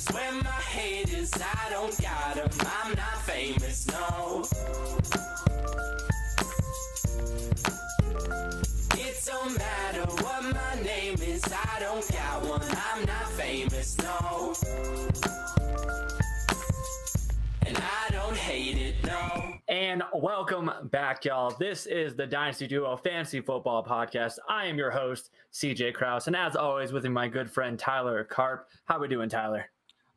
Swear my haters, I don't got 'em. I'm not famous, no. It don't matter what my name is, I don't got one. I'm not famous, no. And I don't hate it, no. And welcome back, y'all. This is the Dynasty Duo Fantasy Football Podcast. I am your host, CJ Kraus, and as always, with my good friend Tyler Karp. How we doing, Tyler?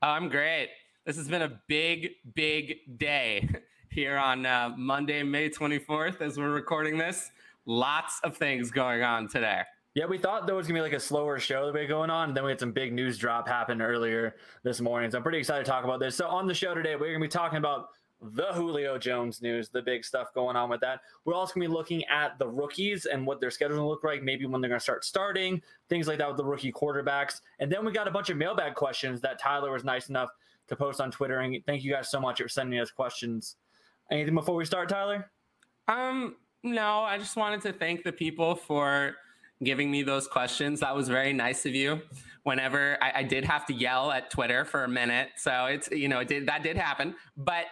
I'm great. This has been a big, big day here on uh, Monday, May 24th, as we're recording this. Lots of things going on today. Yeah, we thought there was gonna be like a slower show that we going on, and then we had some big news drop happen earlier this morning. So I'm pretty excited to talk about this. So on the show today, we're gonna be talking about the Julio Jones news, the big stuff going on with that. We're also gonna be looking at the rookies and what their schedule will look like, maybe when they're gonna start starting, things like that with the rookie quarterbacks. And then we got a bunch of mailbag questions that Tyler was nice enough to post on Twitter. And thank you guys so much for sending us questions. Anything before we start, Tyler? Um, no, I just wanted to thank the people for giving me those questions. That was very nice of you. Whenever I, I did have to yell at Twitter for a minute, so it's you know it did that did happen, but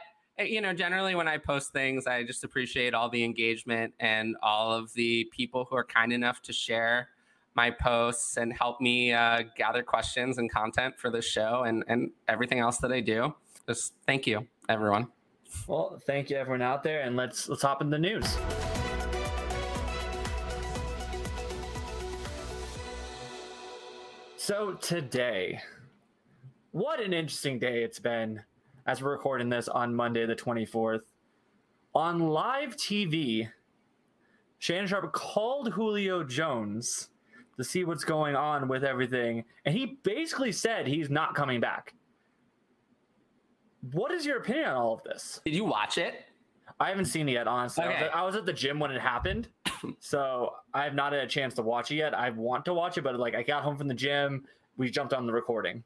you know generally when I post things, I just appreciate all the engagement and all of the people who are kind enough to share my posts and help me uh, gather questions and content for the show and and everything else that I do. Just thank you, everyone. Well, thank you everyone out there, and let's let's hop in the news. So today, what an interesting day it's been as we're recording this on Monday the 24th. On live TV, Shannon Sharpe called Julio Jones to see what's going on with everything, and he basically said he's not coming back. What is your opinion on all of this? Did you watch it? I haven't seen it yet, honestly. I, was at, I was at the gym when it happened, so I have not had a chance to watch it yet. I want to watch it, but like I got home from the gym, we jumped on the recording.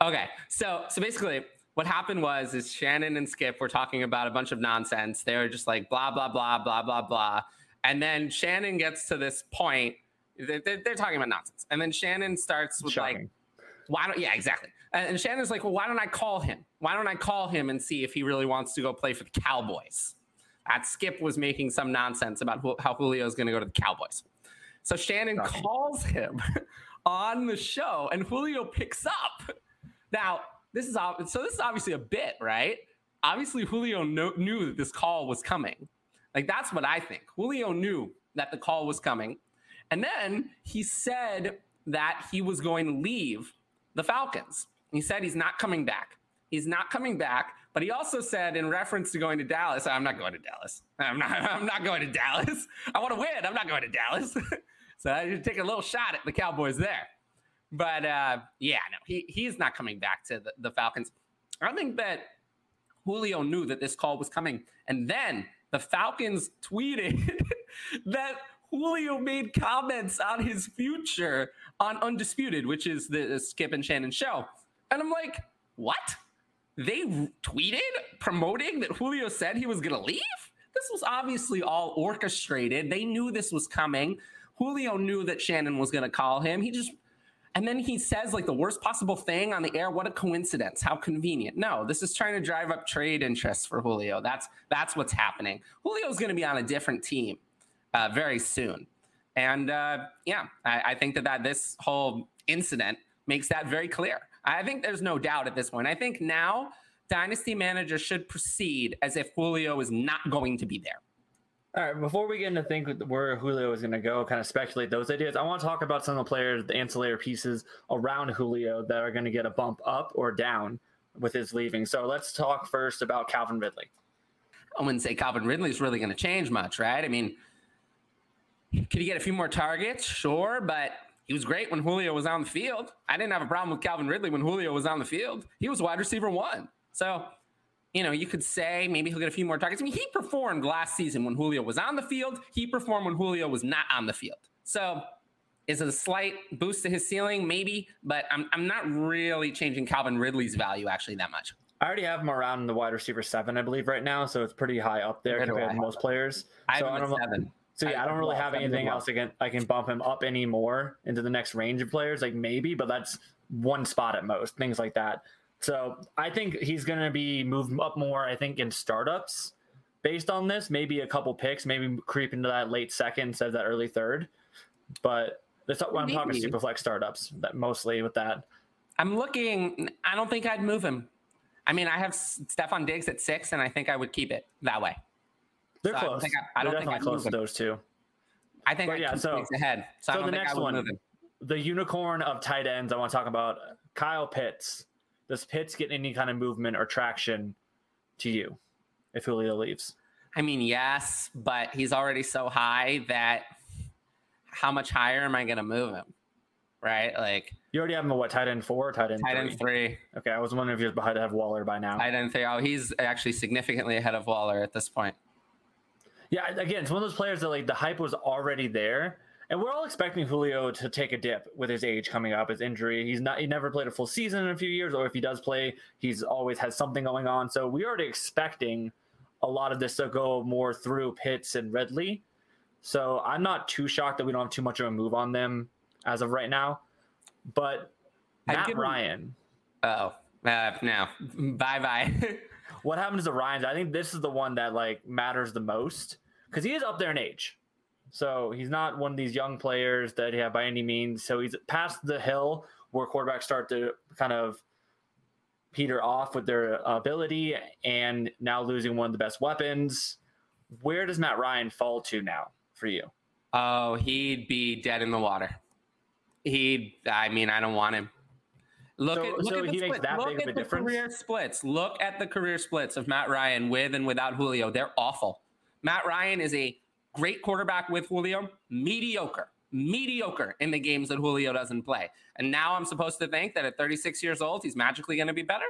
Okay, so so basically, what happened was is Shannon and Skip were talking about a bunch of nonsense. They were just like blah blah blah blah blah blah, and then Shannon gets to this point. They're, they're, they're talking about nonsense, and then Shannon starts with like, "Why don't?" Yeah, exactly. And, and Shannon's like, "Well, why don't I call him? Why don't I call him and see if he really wants to go play for the Cowboys?" That Skip was making some nonsense about who, how Julio's going to go to the Cowboys. So Shannon Shocking. calls him on the show, and Julio picks up. Now, this is so. This is obviously a bit, right? Obviously, Julio kno- knew that this call was coming. Like that's what I think. Julio knew that the call was coming, and then he said that he was going to leave the Falcons. He said he's not coming back. He's not coming back. But he also said, in reference to going to Dallas, I'm not going to Dallas. I'm not. I'm not going to Dallas. I want to win. I'm not going to Dallas. so I just take a little shot at the Cowboys there. But uh, yeah, no, he he's not coming back to the, the Falcons. I think that Julio knew that this call was coming, and then the Falcons tweeted that Julio made comments on his future on Undisputed, which is the Skip and Shannon show, and I'm like, what? They tweeted promoting that Julio said he was going to leave. This was obviously all orchestrated. They knew this was coming. Julio knew that Shannon was going to call him. He just and then he says like the worst possible thing on the air. What a coincidence! How convenient. No, this is trying to drive up trade interests for Julio. That's that's what's happening. Julio's going to be on a different team uh, very soon, and uh, yeah, I, I think that that this whole incident makes that very clear. I think there's no doubt at this point. I think now dynasty managers should proceed as if Julio is not going to be there. All right, before we get into think where Julio is going to go, kind of speculate those ideas, I want to talk about some of the players, the ancillary pieces around Julio that are going to get a bump up or down with his leaving. So let's talk first about Calvin Ridley. I wouldn't say Calvin Ridley is really going to change much, right? I mean, could he get a few more targets? Sure, but he was great when Julio was on the field. I didn't have a problem with Calvin Ridley when Julio was on the field. He was wide receiver one. So, you know, you could say maybe he'll get a few more targets. I mean, he performed last season when Julio was on the field. He performed when Julio was not on the field. So, is it a slight boost to his ceiling? Maybe, but I'm, I'm not really changing Calvin Ridley's value actually that much. I already have him around the wide receiver seven, I believe, right now. So it's pretty high up there Where compared to most players. I so have him don't at seven. So yeah, I don't really have anything else I can I can bump him up anymore into the next range of players, like maybe, but that's one spot at most, things like that. So I think he's going to be moved up more. I think in startups, based on this, maybe a couple picks, maybe creep into that late second instead of that early third. But that's what I'm talking Maybe. superflex startups. That mostly with that. I'm looking. I don't think I'd move him. I mean, I have Stefon Diggs at six, and I think I would keep it that way. They're So I don't close. think I- I don't think definitely I'd close move those two. I think But yeah, so- ahead. So, so the next one-. The unicorn of tight ends I want to talk about Kyle Pitts. Does Pitts get any kind of movement or traction to you if Julio leaves? I mean, yes, but he's already so high that how much higher am I going to move him? Right? Like You already have him at what tight end four, or tight end tight three? end three, Okay, I was wondering if you're behind have Waller by now. tight end three. Oh, he's actually significantly ahead of Waller at this point. Yeah, again, it's one of those players that like the hype was already there, and we're all expecting Julio to take a dip with his age coming up, his injury. He's not he never played a full season in a few years, or if he does play, he's always has something going on. So we're already expecting a lot of this to go more through Pitts and Ridley. So I'm not too shocked that we don't have too much of a move on them as of right now. But I'd Matt Ryan, Oh, uh, no. Bye bye. what happens to Ryan? I think this is the one that like matters the most because he is up there in age. So he's not one of these young players that have by any means. So he's past the hill where quarterbacks start to kind of peter off with their ability and now losing one of the best weapons. Where does Matt Ryan fall to now for you? oh, he'd be dead in the water. He'd, I mean, I don't want him. Look So- at, look so at the he that Look at the career splits. Look at the career splits of Matt Ryan with and without Julio. They're awful. Matt Ryan is a great quarterback with Julio, mediocre, mediocre in the games that Julio doesn't play. And now I'm supposed to think that at 36 years old, he's magically going to be better?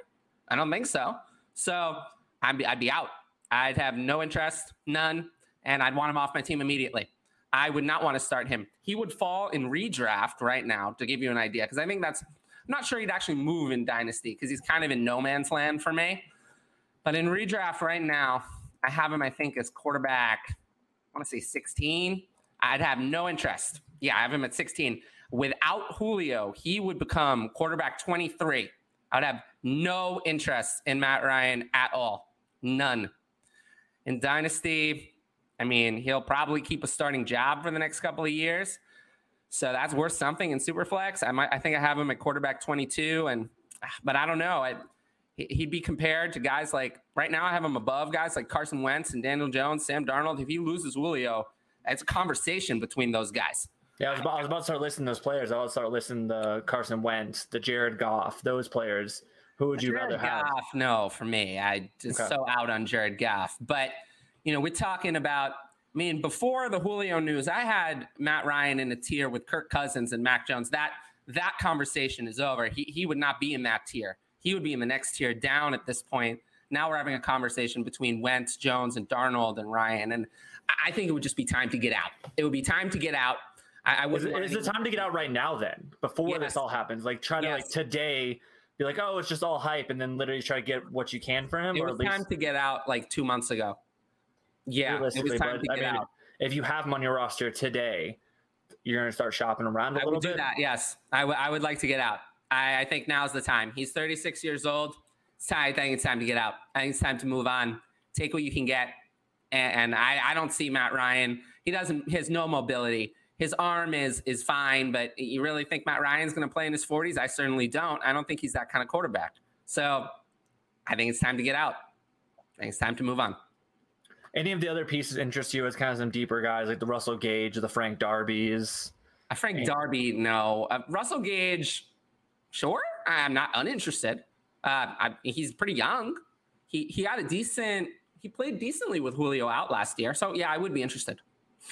I don't think so. So I'd be, I'd be out. I'd have no interest, none, and I'd want him off my team immediately. I would not want to start him. He would fall in redraft right now to give you an idea, because I think that's. I'm not sure he'd actually move in Dynasty because he's kind of in no man's land for me. But in redraft right now, I have him, I think, as quarterback, want to say 16. I'd have no interest. Yeah, I have him at 16. Without Julio, he would become quarterback 23. I would have no interest in Matt Ryan at all. None. In Dynasty, I mean, he'll probably keep a starting job for the next couple of years. So that's worth something in Superflex. I might, I think I have him at quarterback 22, and but I don't know. I, he'd be compared to guys like right now. I have him above guys like Carson Wentz and Daniel Jones, Sam Darnold. If he loses Julio, it's a conversation between those guys. Yeah, I was, about, I was about to start listing those players. I was start listing the Carson Wentz, the Jared Goff, those players. Who would you rather have? Goff, no, for me, I just Okay. so out on Jared Goff. But you know, we're talking about. I mean, before the Julio news, I had Matt Ryan in a tier with Kirk Cousins and Mac Jones. That that conversation is over. He he would not be in that tier. He would be in the next tier down at this point. Now we're having a conversation between Wentz, Jones, and Darnold and Ryan. And I- I think it would just be time to get out. It would be time to get out. I, I Is, wouldn't. it, want is it time to get out right now then? Before Yes. this all happens? Like try to like today be like, oh, it's just all hype, and then literally try to get what you can for him, It or was at least time to get out like two months ago. Yeah, it was time But to I get mean, out. if you have him on your roster today, you're gonna start shopping around a I little would do bit. that. Yes, I would- I would like to get out. I, I think now's the time. He's 36 years old. It's time, I think it's time to get out. I think it's time to move on. Take what you can get. And, and I, I don't see Matt Ryan. He doesn't. He has no mobility. His arm is is fine, but you really think Matt Ryan's going to play in his 40s? I certainly don't. I don't think he's that kind of quarterback. So I think it's time to get out. I think it's time to move on. Any of the other pieces interest you as kind of some deeper guys like the Russell Gage, the Frank Darby's? Uh, Frank Darby, no. Uh, Russell Gage, sure. I'm not uninterested. Uh, I, he's pretty young. He he had a decent. He played decently with Julio out last year, so yeah, I would be interested.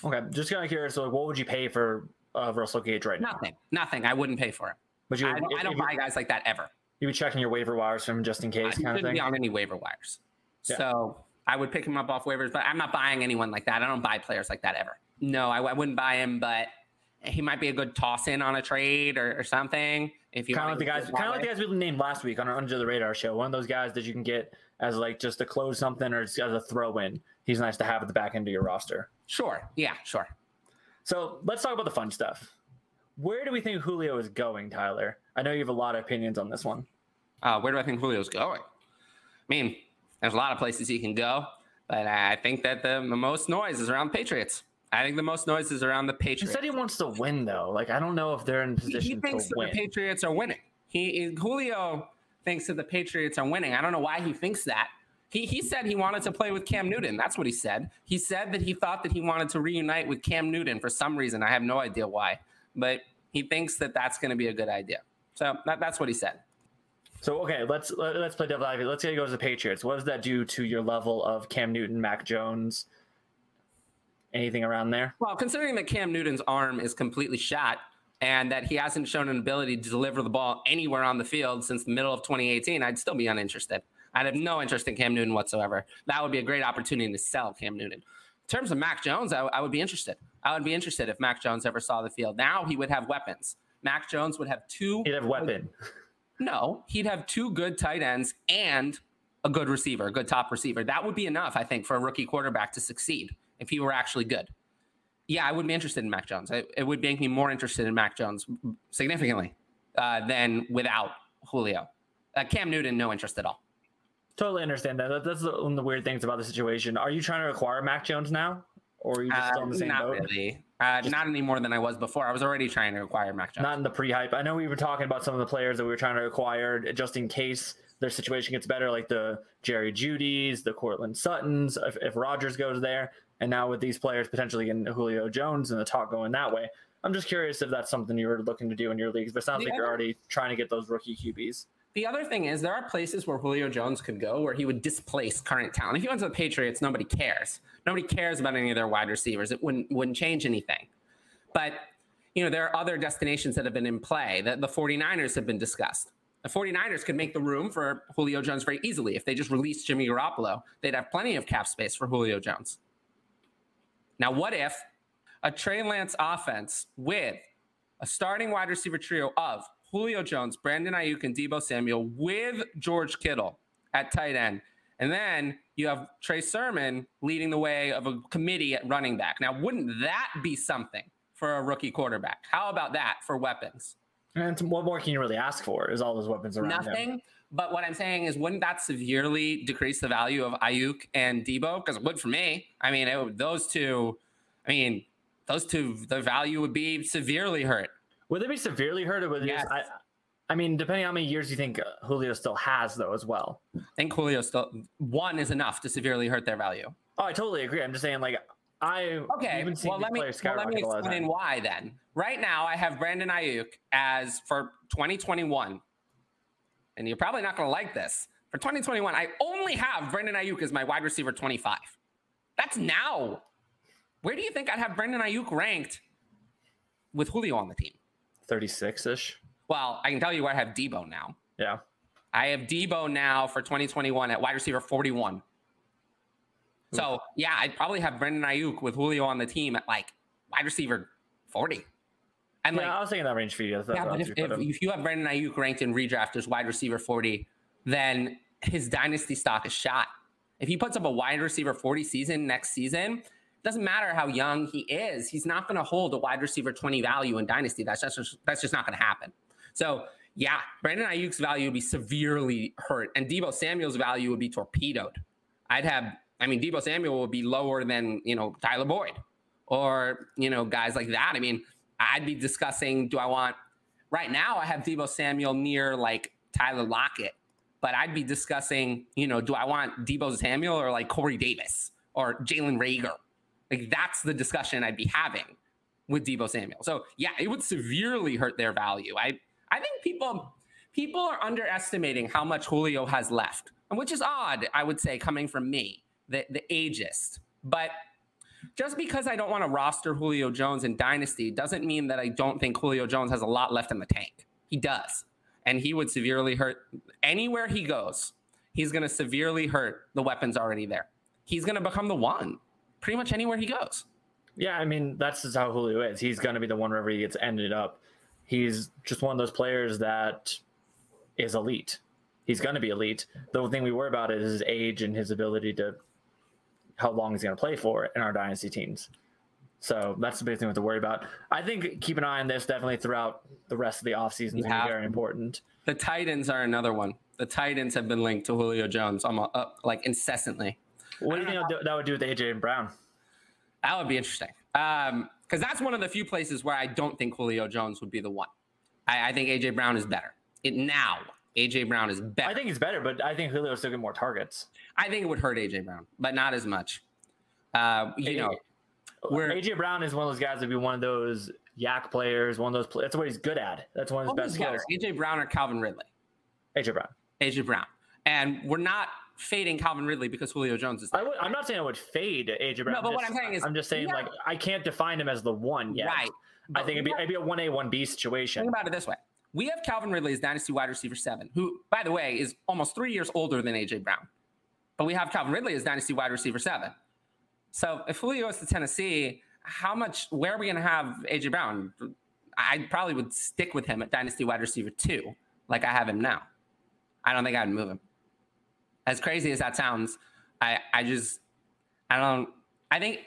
Okay, just kind of curious. So, like, what would you pay for uh, Russell Gage right now? Nothing, nothing. I wouldn't pay for him. But you, I don't, if- I don't buy guys like that ever. you be checking your waiver wires from just in case he kind of thing. be on any waiver wires. Yeah. So I would pick him up off waivers, but I'm not buying anyone like that. I don't buy players like that ever. No, I, I wouldn't buy him, but he might be a good toss in on a trade or, or something. If you kind of like the guys, kind of like the guys we named last week on our Under the Radar show. One of those guys that you can get as like just to close something or just as a throw in. He's nice to have at the back end of your roster. Sure. Yeah. Sure. So let's talk about the fun stuff. Where do we think Julio is going, Tyler? I know you have a lot of opinions on this one. Uh, where do I think Julio's going? I mean, there's a lot of places he can go, but I think that the, the most noise is around Patriots. I think the most noise is around the Patriots. He said he wants to win though. Like I don't know if they're in He- he position thinks that the Patriots are winning. He Julio thinks that the Patriots are winning. I don't know why he thinks that. He he said he wanted to play with Cam Newton. That's what he said. He said that he thought that he wanted to reunite with Cam Newton for some reason. I have no idea why, but he thinks that that's going to be a good idea. So that, that's what he said. So okay, let's let, let's play devil advocate. Let's say he goes to the Patriots. What does that do to your level of Cam Newton, Mac Jones? Anything around there? Well, considering that Cam Newton's arm is completely shot and that he hasn't shown an ability to deliver the ball anywhere on the field since the middle of 2018, I'd still be uninterested. I'd have no interest in Cam Newton whatsoever. That would be a great opportunity to sell Cam Newton. In terms of Mac Jones, I, I would be interested. I would be interested if Mac Jones ever saw the field. Now he would have weapons. Mac Jones would have two. He'd have weapon. No, he'd have two good tight ends and a good receiver, a good top receiver. That would be enough, I think, for a rookie quarterback to succeed if he were actually good. Yeah, I would be interested in Mac Jones. It, it would make me more interested in Mac Jones significantly uh, than without Julio. Uh, Cam Newton, no interest at all. Totally understand that. That- That's one of the weird things about the situation. Are you trying to acquire Mac Jones now, or are you just still Uh, in the same not boat? really. Uh, Just- not any more than I was before. I was already trying to acquire Mac Jones. Not in the pre-hype. I know we were talking about some of the players that we were trying to acquire just in case their situation gets better, like the Jerry Jeudy's, the Courtland Suttons, if, if Rodgers goes there. And now with these players potentially getting Julio Jones and the talk going that way, I'm just curious if that's something you were looking to do in your leagues. But it sounds The like you're already trying to get those rookie QBs. The other thing is there are places where Julio Jones could go where he would displace current talent. If he went to the Patriots, nobody cares. Nobody cares about any of their wide receivers. It wouldn't wouldn't change anything. But you know, there are other destinations that have been in play. The, the 49ers have been discussed. The 49ers could make the room for Julio Jones very easily. If they just released Jimmy Garoppolo, they'd have plenty of cap space for Julio Jones. Now, what if a Trey Lance offense with a starting wide receiver trio of Julio Jones, Brandon Aiyuk, and Deebo Samuel with George Kittle at tight end. And then you have Trey Sermon leading the way of a committee at running back. Now, wouldn't that be something for a rookie quarterback? How about that for weapons? And what more can you really ask for? Is all those weapons around him? But what I'm saying is, wouldn't that severely decrease the value of Aiyuk and Deebo? Because it would for me. I mean, it would, those two, I mean, those two, the value would be severely hurt. Would they be severely hurt, or would Yes. just, I, I mean, depending on how many years you think uh, Julio still has, though, as well. I think Julio still one is enough to severely hurt their value. Oh, I totally agree. I'm just saying, like, I Okay, well let me well, let me skyrocket all the explain why then. Right now, I have Brandon Aiyuk as for 2021, and you're probably not going to like this. For 2021, I only have Brandon Aiyuk as my wide receiver 25. That's now. Where do you think I'd have Brandon Aiyuk ranked with Julio on the team? 36 ish. Well, I can tell you I have Deebo now. Yeah. I have Deebo now for 2021 at wide receiver 41. So yeah, I'd probably have Brendan Aiyuk with Julio on the team at like wide receiver 40. And like, I was thinking that range for you. Yeah, but if, you if, if you have Brandon Aiyuk ranked in redraft as wide receiver 40, then his dynasty stock is shot. If he puts up a wide receiver 40 season next season, doesn't matter how young he is, he's not going to hold a wide receiver 20 value in dynasty. That's just that's just not going to happen. So yeah, Brandon Aiyuk's value would be severely hurt, and Deebo Samuel's value would be torpedoed. I'd have, I mean, Deebo Samuel would be lower than you know Tyler Boyd or you know guys like that. I mean, I'd be discussing do I want right now I have Deebo Samuel near like Tyler Lockett, but I'd be discussing, you know, do I want Deebo Samuel or like Corey Davis or Jalen Reagor? Like that's the discussion I'd be having with Deebo Samuel. So yeah, it would severely hurt their value. I I think people people are underestimating how much Julio has left, which is odd, I would say, coming from me, the the ageist. But just because I don't want to roster Julio Jones in Dynasty doesn't mean that I don't think Julio Jones has a lot left in the tank. He does. And he would severely hurt anywhere he goes. He's going to severely hurt the weapons already there. He's going to become the one pretty much anywhere he goes. Yeah, I mean that's just how Julio is. He's going to be the one wherever he gets ended up. He's just one of those players that is elite. He's going to be elite. The only thing we worry about is his age and his ability to how long he's going to play for in our dynasty teams. So that's the big thing we have to worry about. I think keep an eye on this definitely throughout the rest of the offseason is You going to have be very important. The Titans are another one. the Titans have been linked to Julio Jones almost uh, like incessantly. What do you think that would do with AJ and Brown? That would be interesting. Um, because that's one of the few places where I don't think Julio Jones would be the one. I, I think AJ Brown is better. It now AJ Brown is better. I think he's better, but I think Julio still get more targets. I think it would hurt AJ Brown, but not as much. Uh, you know, where AJ Brown is one of those guys that be one of those YAC players, one of those. Play- that's what he's good at. That's one of his best skills. AJ Brown or Calvin Ridley. AJ Brown. AJ Brown, and we're not fading Calvin Ridley because Julio Jones is. There. I am not saying I would fade AJ Brown. No, but just, what I'm saying is, I'm just saying yeah. like I can't define him as the one yet. Right. I think it'd be, it'd be a one A one B situation. Think about it this way: we have Calvin Ridley as dynasty wide receiver seven, who, by the way, is almost three years older than AJ Brown. But we have Calvin Ridley as dynasty wide receiver seven. So if Julio goes to Tennessee, how much? Where are we going to have AJ Brown? I probably would stick with him at dynasty wide receiver two, like I have him now. I don't think I'd move him. As crazy as that sounds, I I just I don't. I think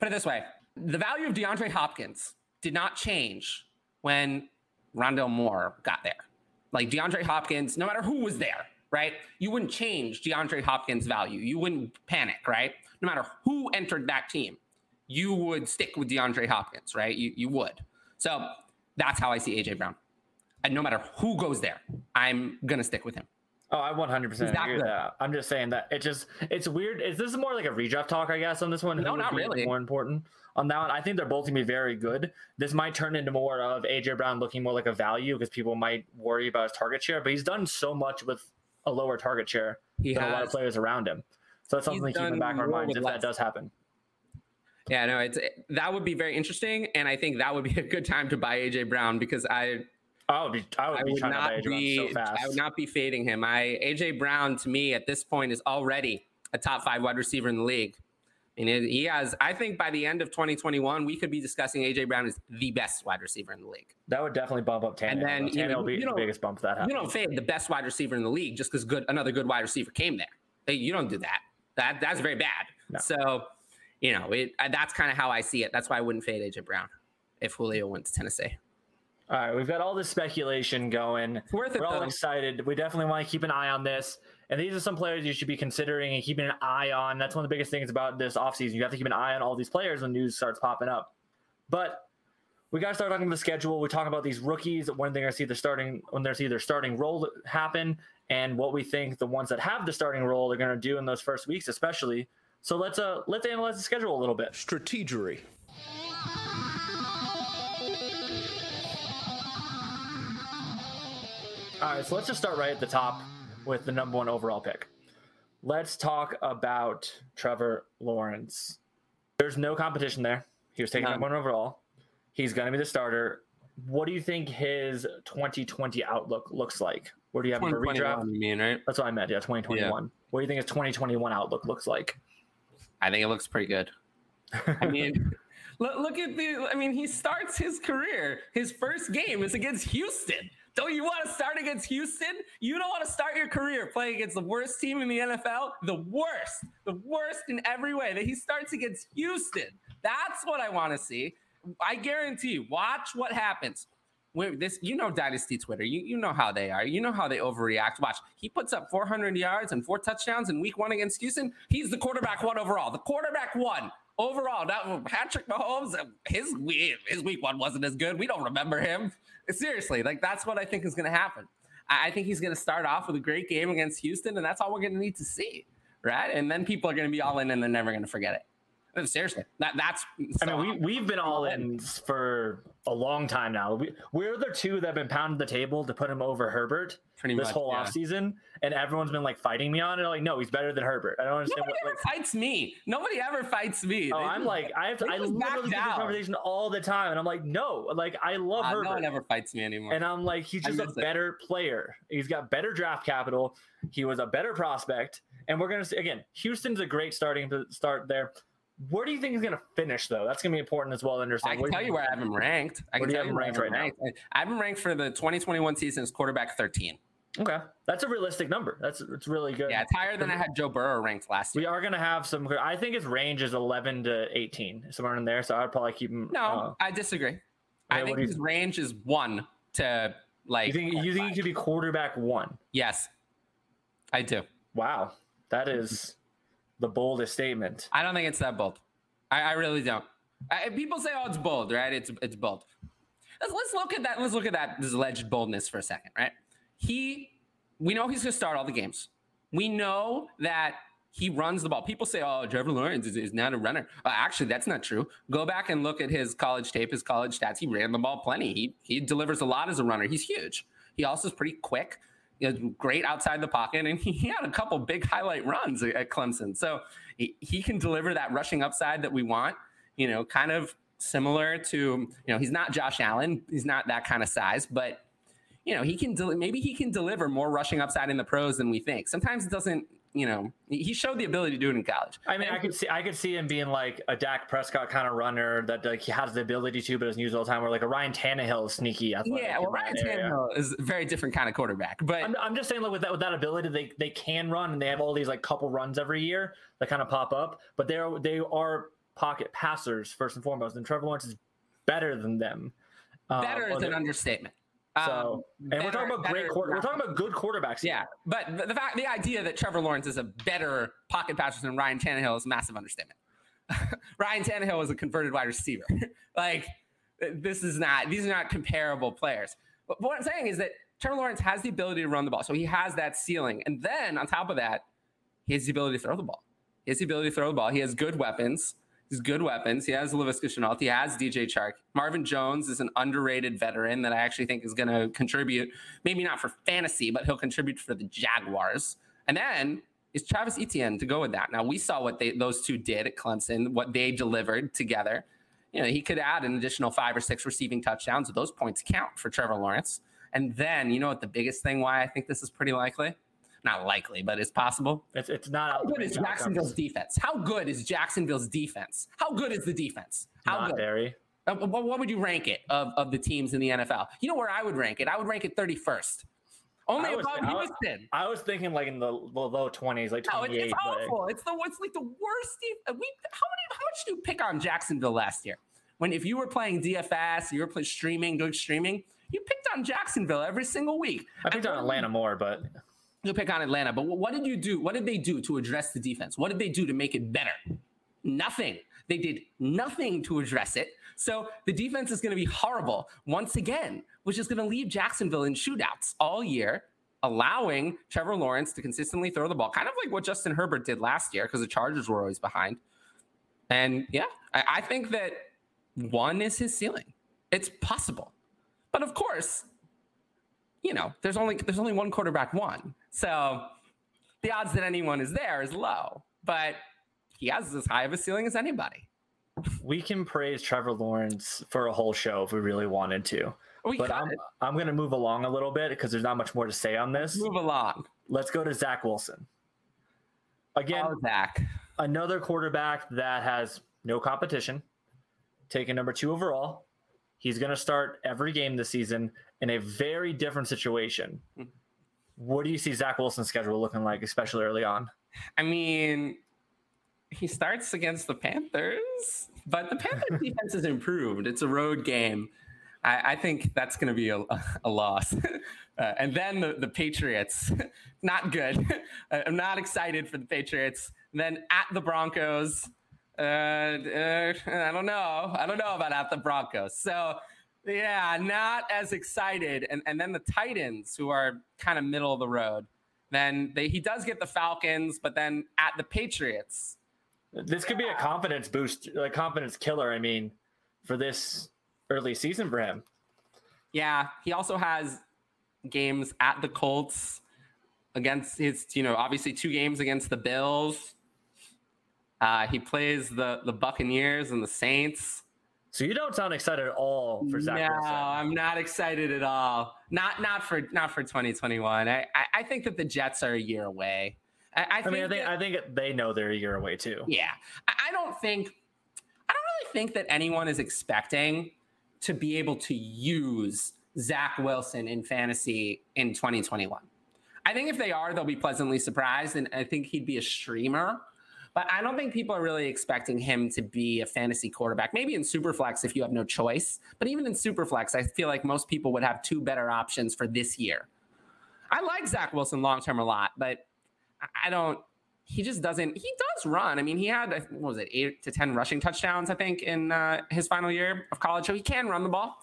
put it this way: the value of DeAndre Hopkins did not change when Rondale Moore got there. Like DeAndre Hopkins, no matter who was there, right? You wouldn't change DeAndre Hopkins' value. You wouldn't panic, right? No matter who entered that team, you would stick with DeAndre Hopkins, right? You, you would. So that's how I see AJ Brown. And no matter who goes there, I'm going to stick with him. Oh, I 100 percent agree with that. I'm just saying that it just it's weird. Is this more like a redraft talk? I guess on this one. No, not really. More important on that one. I think they're both gonna be very good. This might turn into more of AJ Brown looking more like a value because people might worry about his target share, but he's done so much with a lower target share he than has. a lot of players around him. So that's something to keep in the back of our minds if less. that does happen. Yeah, no, it's that would be very interesting, and I think that would be a good time to buy AJ Brown because I I would be. I would, I would not be. So I would not be fading him. I AJ Brown to me at this point is already a top five wide receiver in the league. And he has, I think by the end of 2021, we could be discussing AJ Brown as the best wide receiver in the league. That would definitely bump up Tannehill. And then Tannehill you know, will be you the biggest bump that happens. You don't fade the best wide receiver in the league just because good another good wide receiver came there. You don't do that. That that's very bad. No. So, you know, it, that's kind of how I see it. That's why I wouldn't fade AJ Brown if Julio went to Tennessee. All right, we've got all this speculation going. It's worth We're all though. excited. We definitely want to keep an eye on this. And these are some players you should be considering and keeping an eye on. That's one of the biggest things about this offseason. You have to keep an eye on all these players when news starts popping up. But we got to start talking about the schedule. We talk about these rookies when they're going to see the starting when they're see their starting role happen, and what we think the ones that have the starting role are going to do in those first weeks, especially. So let's uh let's analyze the schedule a little bit. Strategery. All right, so let's just start right at the top with the number one overall pick. Let's talk about Trevor Lawrence. There's no competition there. He was taking number one overall. He's going to be the starter. What do you think his 2020 outlook looks like? Where do you have him for redraft? You mean right? That's what I meant. Yeah, 2021. Yeah. What do you think his 2021 outlook looks like? I think it looks pretty good. I mean, look, look at the. I mean, he starts his career. His first game is against Houston. Don't you want to start against Houston? You don't want to start your career playing against the worst team in the NFL? The worst, the worst in every way. That he starts against Houston. That's what I want to see. I guarantee you, watch what happens. When this, you know, Dynasty Twitter, you, you know how they are. You know how they overreact. Watch, he puts up 400 yards and four touchdowns in week one against Houston. He's the quarterback one overall. The quarterback one overall. Now, Patrick Mahomes, his, his week one wasn't as good. We don't remember him. Seriously, like that's what I think is going to happen. I think he's going to start off with a great game against Houston, and that's all we're going to need to see, right? And then people are going to be all in, and they're never going to forget it. Seriously, that that's. I mean, we we've been all in for a long time now. We we're the two that have been pounding the table to put him over Herbert Pretty this much, whole yeah. offseason, and everyone's been like fighting me on it. Like, no, he's better than Herbert. I don't understand. Nobody what, ever like, fights me. Nobody ever fights me. Oh, they I'm just, like, I have to. I literally have this conversation all the time, and I'm like, no, like I love uh, Herbert. No one ever fights me anymore. And I'm like, he's just a better it. player. He's got better draft capital. He was a better prospect, and we're gonna see again. Houston's a great starting to start there. Where do you think he's going to finish, though? That's going to be important as well to understand. I can tell you where I have him ranked. I can tell you ranked right ranked. now. I have him ranked for the 2021 season as quarterback 13. Okay, that's a realistic number. That's it's really good. Yeah, it's higher than I had Joe Burrow ranked last year. We are going to have some. I think his range is 11 to 18, somewhere in there. So I'd probably keep him. No, uh, I disagree. Okay, I think his range is one to like. You think you think he could be quarterback one? Yes. I do. Wow, that is the boldest statement. I don't think it's that bold. I, I really don't. I, people say, "Oh, it's bold," right? It's it's bold. Let's, let's look at that. Let's look at that this alleged boldness for a second, right? He, we know he's going to start all the games. We know that he runs the ball. People say, "Oh, Trevor Lawrence is, is not a runner." Uh, actually, that's not true. Go back and look at his college tape, his college stats. He ran the ball plenty. He he delivers a lot as a runner. He's huge. He also is pretty quick. He was great outside the pocket, and he had a couple big highlight runs at Clemson. So he, he can deliver that rushing upside that we want. You know, kind of similar to you know he's not Josh Allen. He's not that kind of size, but you know he can maybe he can deliver more rushing upside in the pros than we think. Sometimes it doesn't. You know, he showed the ability to do it in college. I mean, I could see I could see him being like a Dak Prescott kind of runner that like he has the ability to, but doesn't use all the time. Or like a Ryan Tannehill, sneaky. Yeah, well, Ryan Tannehill is a very different kind of quarterback. But I'm, I'm just saying, like with that with that ability, they they can run and they have all these like couple runs every year that kind of pop up. But they're they are pocket passers first and foremost, and Trevor Lawrence is better than them. Better um, is an understatement. So, Um, and we're talking about great. better Quarter, we're talking about good quarterbacks. here. Yeah, but the, the fact, the idea that Trevor Lawrence is a better pocket passer than Ryan Tannehill is a massive understatement. Ryan Tannehill is a converted wide receiver. like this is not; these are not comparable players. But what I'm saying is that Trevor Lawrence has the ability to run the ball, so he has that ceiling, and then on top of that, he has the ability to throw the ball. He has the ability to throw the ball. He has good weapons. He's good weapons. He has Laviska Shenault. He has DJ Chark. Marvin Jones is an underrated veteran that I actually think is going to contribute, maybe not for fantasy, but he'll contribute for the Jaguars. And then is Travis Etienne to go with that. Now we saw what they those two did at Clemson, what they delivered together. You know, he could add an additional five or six receiving touchdowns. Those points count for Trevor Lawrence. And then you know what the biggest thing why I think this is pretty likely? Not likely, but it's possible. It's it's not How good is Jacksonville's defense? How good is Jacksonville's defense? How good is the defense? How Not good? very. Uh, What, what would you rank it of, of the teams in the NFL? You know where I would rank it? I would rank it 31st. Only I was- above I was- Houston. I was thinking like in the low low twenties, like twenty eight. No, it's, it's awful. It's the it's like the worst. Uh, We how many how much do you pick on Jacksonville last year? When if you were playing DFS, you were playing streaming, good streaming, you picked on Jacksonville every single week. I picked on Atlanta more, but you pick on Atlanta, but what did you do? What did they do to address the defense? What did they do to make it better? Nothing. They did nothing to address it. So the defense is going to be horrible once again, which is going to leave Jacksonville in shootouts all year, allowing Trevor Lawrence to consistently throw the ball, kind of like what Justin Herbert did last year because the Chargers were always behind. And yeah, I, I think that one is his ceiling. It's possible. But of course, you know, there's only there's only one quarterback one. So the odds that anyone is there is low. But he has as high of a ceiling as anybody. we can praise Trevor Lawrence for a whole show if we really wanted to. We But I'm I'm gonna move along a little bit because there's not much more to say on this. move along. Let's go to Zach Wilson. Again, Oh, Zach. another quarterback that has no competition, taken number two overall. He's going to start every game this season in a very different situation. Mhm. What do you see Zach Wilson's schedule looking like, especially early on? I mean, he starts against the Panthers, but the Panthers defense has improved. It's a road game. I, I think that's going to be a, a loss. Uh, and then the, the Patriots, not good. I'm not excited for the Patriots. And then at the Broncos, uh, uh, I don't know. I don't know about at the Broncos. So, yeah, not as excited. And, and then the Titans, who are kind of middle of the road. Then they, he does get the Falcons, but then at the Patriots. This could be a confidence boost, a confidence killer. I mean, for this early season for him. Yeah, he also has games at the Colts against his, you know, obviously two games against the Bills. Uh, he plays the the Buccaneers and the Saints. So you don't sound excited at all for Zach Wilson. no, Wilson. I'm not excited at all. Not not for not for 2021. I I, I think that the Jets are a year away. I, I, I think mean, I think that- I think they know they're a year away too. Yeah. I don't think I don't really think that anyone is expecting to be able to use Zach Wilson in fantasy in 2021. I think if they are, they'll be pleasantly surprised, and I think he'd be a streamer. But I don't think people are really expecting him to be a fantasy quarterback. Maybe in Superflex if you have no choice. But even in Superflex, I feel like most people would have two better options for this year. I like Zach Wilson long term a lot, but I don't. He just doesn't. He does run. I mean, he had what was it, eight to ten rushing touchdowns, I think, in uh, his final year of college. So he can run the ball.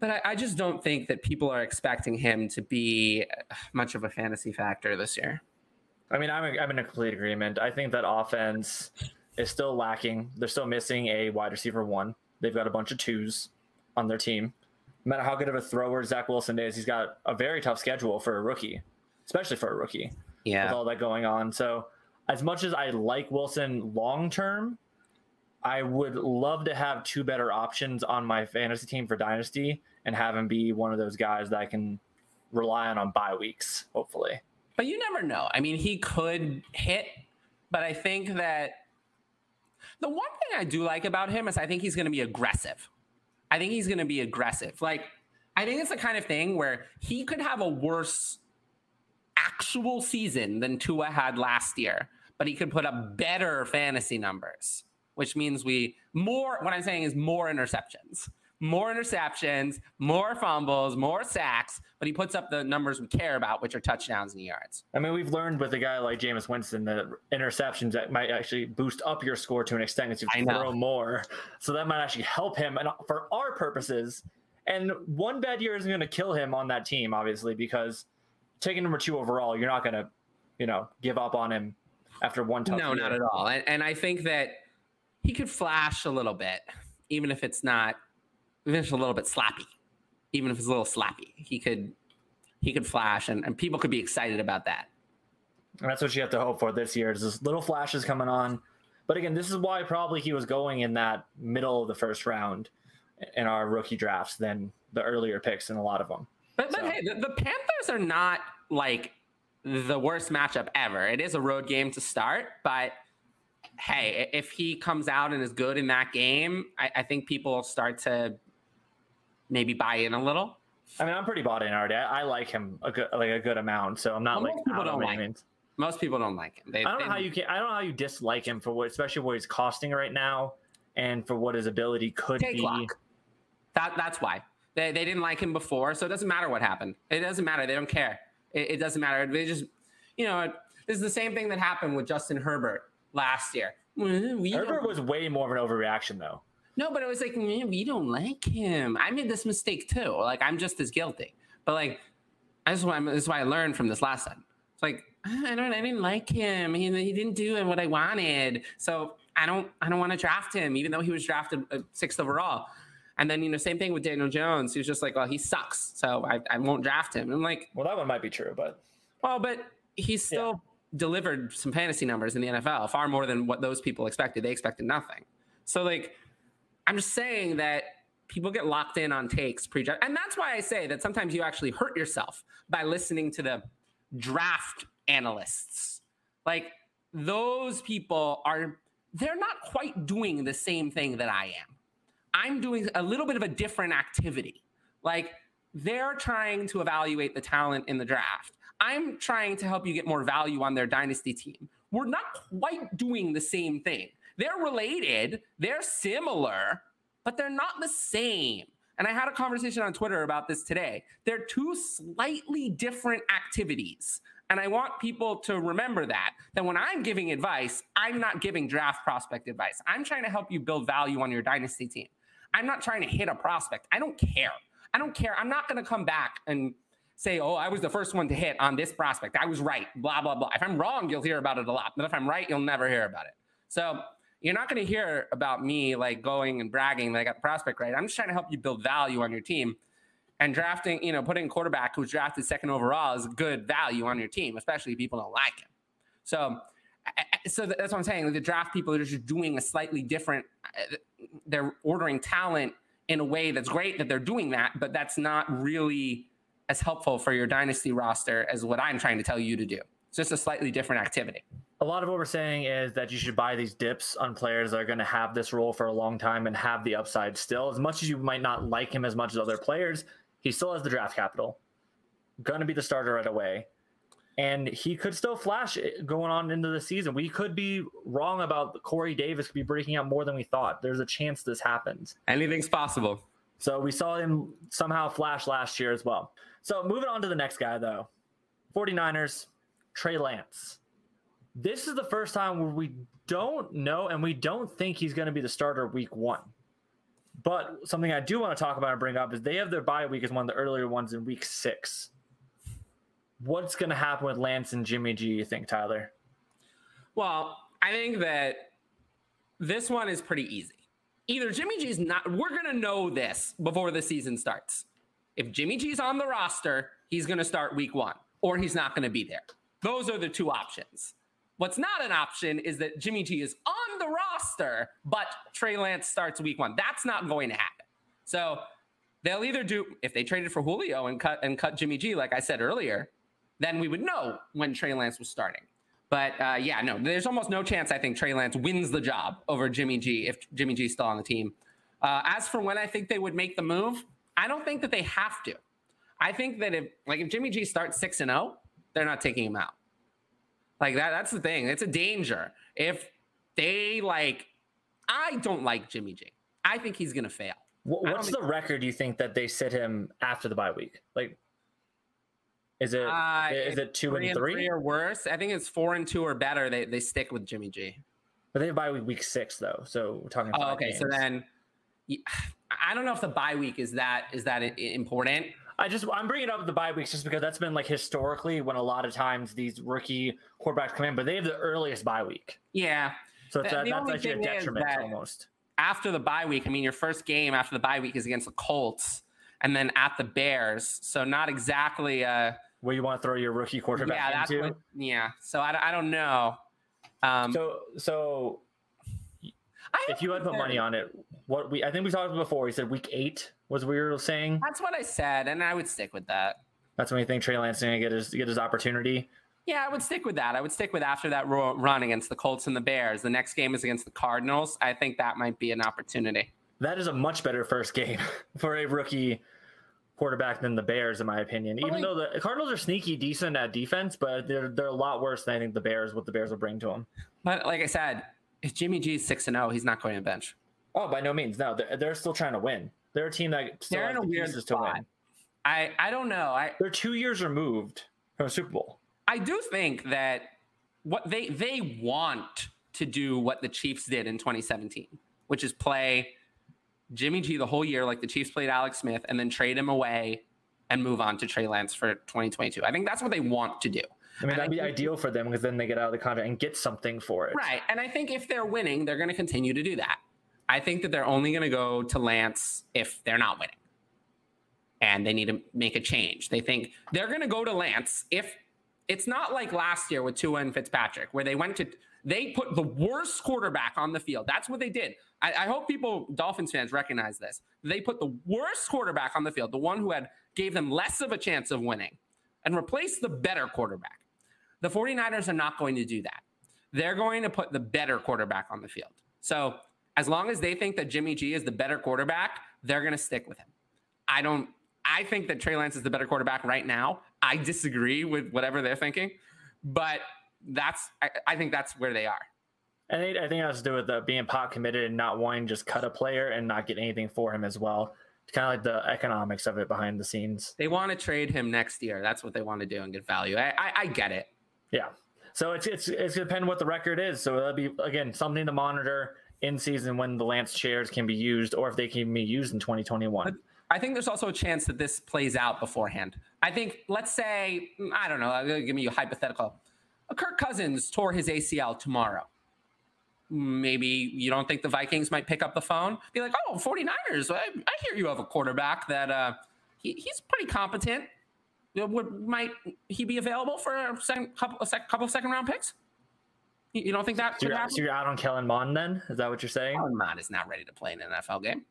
But I, I just don't think that people are expecting him to be much of a fantasy factor this year. I mean, I'm, I'm in a complete agreement. I think that offense is still lacking. They're still missing a wide receiver one. They've got a bunch of twos on their team. No matter how good of a thrower Zach Wilson is, he's got a very tough schedule for a rookie, especially for a rookie. Yeah. With all that going on. So, as much as I like Wilson long term, I would love to have two better options on my fantasy team for Dynasty and have him be one of those guys that I can rely on on bye weeks, hopefully. But you never know. I mean, he could hit, but I think that the one thing I do like about him is I think he's going to be aggressive. I think he's going to be aggressive. Like, I think it's the kind of thing where he could have a worse actual season than Tua had last year, but he could put up better fantasy numbers, which means we more, what I'm saying is more interceptions more interceptions, more fumbles, more sacks, but he puts up the numbers we care about, which are touchdowns and yards. I mean, we've learned with a guy like Jameis Winston that interceptions that might actually boost up your score to an extent because you throw more. So that might actually help him. And uh, for our purposes, and one bad year isn't going to kill him on that team, obviously, because taking number two overall, you're not going to, you know, give up on him after one tough No, year. not at all. And, and I think that he could flash a little bit, even if it's not – even if it's a little bit sloppy, even if it's a little sloppy. he could he could flash and, and people could be excited about that. And that's what you have to hope for this year. Is this little flashes coming on. But again, this is why probably he was going in that middle of the first round in our rookie drafts than the earlier picks in a lot of them. But but so. hey, the, the Panthers are not like the worst matchup ever. It is a road game to start, but hey, if he comes out and is good in that game, I, I think people start to maybe buy in a little. I mean, I'm pretty bought in already. I, I like him a good, like a good amount, so I'm not well, like most people don't like him. Most people don't like him. They, I don't know how you can. I don't know how you dislike him for what, especially what he's costing right now, and for what his ability could be. Clock. That that's why they they didn't like him before, so it doesn't matter what happened. It doesn't matter. They don't care. It, it doesn't matter. They just, you know, this is the same thing that happened with Justin Herbert last year. We Herbert was way more of an overreaction, though. No, but it was like, man, we don't like him. I made this mistake too. Like, I'm just as guilty. But like, is why, this is why I learned from this last time. It's like, I don't, I didn't like him. He, he didn't do what I wanted. So I don't, I don't want to draft him, even though he was drafted uh, sixth overall. And then, you know, same thing with Daniel Jones. He was just like, well, he sucks. So I, I won't draft him. And I'm like, well, that one might be true, but. Well, but he's still yeah. delivered some fantasy numbers in the NFL, far more than what those people expected. They expected nothing. So, like, I'm just saying that people get locked in on takes prejudge, and that's why I say that sometimes you actually hurt yourself by listening to the draft analysts. Like those people are they're not quite doing the same thing that I am. I'm doing a little bit of a different activity. Like they're trying to evaluate the talent in the draft. I'm trying to help you get more value on their dynasty team. We're not quite doing the same thing. They're related, they're similar, but they're not the same. And I had a conversation on Twitter about this today. They're two slightly different activities. And I want people to remember that, that when I'm giving advice, I'm not giving draft prospect advice. I'm trying to help you build value on your dynasty team. I'm not trying to hit a prospect. I don't care. I don't care. I'm not going to come back and say, oh, I was the first one to hit on this prospect. I was right, blah, blah, blah. If I'm wrong, you'll hear about it a lot. But if I'm right, you'll never hear about it. So you're not going to hear about me like going and bragging that I got prospect right. I'm just trying to help you build value on your team. And drafting, you know, putting a quarterback who's drafted second overall is good value on your team, especially if people don't like him. So, so that's what I'm saying. The draft people are just doing a slightly different. Uh, they're ordering talent in a way that's great that they're doing that, but that's not really as helpful for your dynasty roster as what I'm trying to tell you to do. It's just a slightly different activity a lot of what we're saying is that you should buy these dips on players that are going to have this role for a long time and have the upside still. As much as you might not like him as much as other players, he still has the draft capital. Going to be the starter right away. And he could still flash going on into the season. We could be wrong about Corey Davis could be breaking out more than we thought. There's a chance this happens. Anything's possible. So we saw him somehow flash last year as well. So moving on to the next guy, though 49ers Trey Lance. This is the first time where we don't know and we don't think he's going to be the starter week one. But something I do want to talk about and bring up is they have their bye week as one of the earlier ones in week six. What's going to happen with Lance and Jimmy G, you think, Tyler? Well, I think that this one is pretty easy. Either Jimmy G's not, we're going to know this before the season starts. If Jimmy G's on the roster, he's going to start week one, or he's not going to be there. Those are the two options. What's not an option is that Jimmy G is on the roster, but Trey Lance starts week one. That's not going to happen. So they'll either do if they traded for Julio and cut and cut Jimmy G, like I said earlier, then we would know when Trey Lance was starting. But uh, yeah, no, there's almost no chance I think Trey Lance wins the job over Jimmy G if Jimmy G's still on the team. Uh, as for when I think they would make the move, I don't think that they have to. I think that if like if Jimmy G starts six and zero, they're not taking him out. Like that. That's the thing. It's a danger if they like. I don't like Jimmy G. I think he's gonna fail. What's the record you think that they sit him after the bye week? Like is it uh, is it two and three? three? or worse? I think it's four and two or better. They they stick with Jimmy G. But they have bye week week six though, so we're talking. Oh, okay. Games. So then, I don't know if the bye week is that is that important. I just I'm bringing up the bye weeks just because that's been like historically when a lot of times these rookie quarterbacks come in, but they have the earliest bye week. Yeah. So the, that's actually a detriment almost. After the bye week, I mean, your first game after the bye week is against the Colts, and then at the Bears. So not exactly. Uh, where you want to throw your rookie quarterback yeah, that's into. What, yeah. So I, I don't know. Um, so so if you had put money on it, what we I think we talked before. We said week eight was we were saying. That's what I said, and I would stick with that. That's when you think Trey Lance is going to get his get his opportunity. Yeah, I would stick with that. I would stick with after that run against the Colts and the Bears. The next game is against the Cardinals. I think that might be an opportunity. That is a much better first game for a rookie quarterback than the Bears, in my opinion. Even though the Cardinals are sneaky decent at defense, but they're they're a lot worse than I think the Bears what the Bears will bring to them. But like I said, if Jimmy G is six and zero, he's not going to bench. Oh, by no means. No, they're, they're still trying to win. They're a team that still they're in a weird to win. I I don't know. I they're two years removed from a Super Bowl. I do think that what they they want to do what the Chiefs did in 2017, which is play Jimmy G the whole year, like the Chiefs played Alex Smith, and then trade him away and move on to Trey Lance for 2022. I think that's what they want to do. I mean, that'd be ideal for them because then they get out of the contract and get something for it. Right. And I think if they're winning, they're going to continue to do that. I think that they're only going to go to Lance if they're not winning. And they need to make a change. They think they're going to go to Lance if it's not like last year with Tua and Fitzpatrick, where they went to, they put the worst quarterback on the field. That's what they did. I, I, hope people, Dolphins fans, recognize this. They put the worst quarterback on the field, the one who had gave them less of a chance of winning, and replaced the better quarterback. The 49ers are not going to do that. They're going to put the better quarterback on the field. So as long as they think that Jimmy G is the better quarterback, they're going to stick with him. I don't. I think that Trey Lance is the better quarterback right now. I disagree with whatever they're thinking, but that's. I, I think that's where they are. I think I think it has to do with the being pot committed and not wanting to just cut a player and not get anything for him as well. It's kind of like the economics of it behind the scenes. They want to trade him next year. That's what they want to do and get value. I, I, I get it. Yeah. So it's it's it's gonna depend what the record is. So that'll be again something to monitor in season when the Lance chairs can be used or if they can be used in 2021. I think there's also a chance that this plays out beforehand. I think let's say I don't know. Give me a hypothetical. Kirk Cousins tore his ACL tomorrow maybe you don't think the Vikings might pick up the phone, be like, oh, 49ers, I, I hear you have a quarterback that uh, he, he's pretty competent. Would might he be available for a second couple a sec, couple of second round picks? You, you don't think that? So you're, so you're, out on Kellen Mond then? Is that what you're saying? Kellen Mond is not ready to play in an NFL game.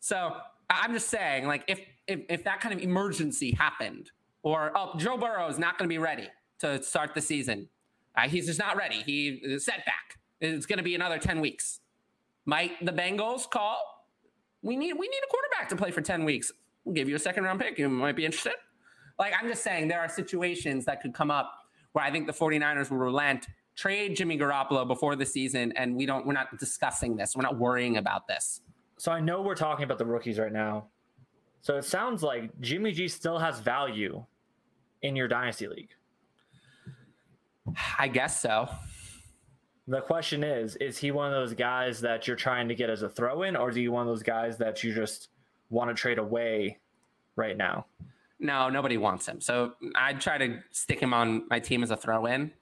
So I'm just saying, like, if if, if that kind of emergency happened, or oh, Joe Burrow is not going to be ready to start the season, uh, he's just not ready. He setback it's going to be another 10 weeks. Might the Bengals call? We need we need a quarterback to play for 10 weeks. We'll give you a second round pick. You might be interested. Like I'm just saying there are situations that could come up where I think the 49ers will relent, trade Jimmy Garoppolo before the season and we don't we're not discussing this. We're not worrying about this. So I know we're talking about the rookies right now. So it sounds like Jimmy G still has value in your dynasty league. I guess so. The question is, is he one of those guys that you're trying to get as a throw in, or is he one of those guys that you just want to trade away right now? No, nobody wants him. So I'd try to stick him on my team as a throw in.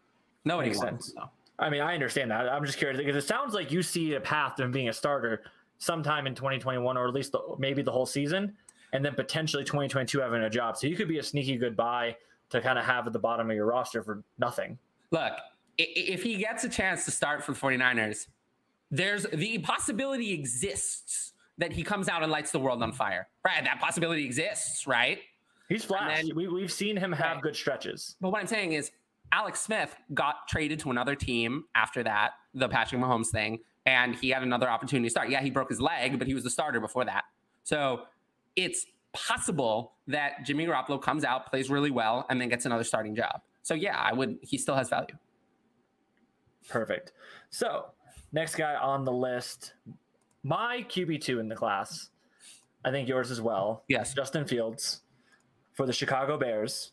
Nobody Makes wants sense. I mean, I understand that. I'm just curious because it sounds like you see a path to him being a starter sometime in 2021, or at least the, maybe the whole season, and then potentially 2022 having a job. So you could be a sneaky good buy to kind of have at the bottom of your roster for nothing. Look, if he gets a chance to start for the 49ers, there's the possibility exists that he comes out and lights the world on fire. Right? That possibility exists, right? He's flashed. then- we, we've seen him have Right. good stretches. But what I'm saying is, Alex Smith got traded to another team after that, the Patrick Mahomes thing, and he had another opportunity to start. Yeah, he broke his leg, but he was the starter before that. So it's possible that Jimmy Garoppolo comes out, plays really well, and then gets another starting job. So yeah, I would. He still has value. Perfect. So, next guy on the list, my QB2 in the class, I think yours as well. Yes. Justin Fields for the Chicago Bears.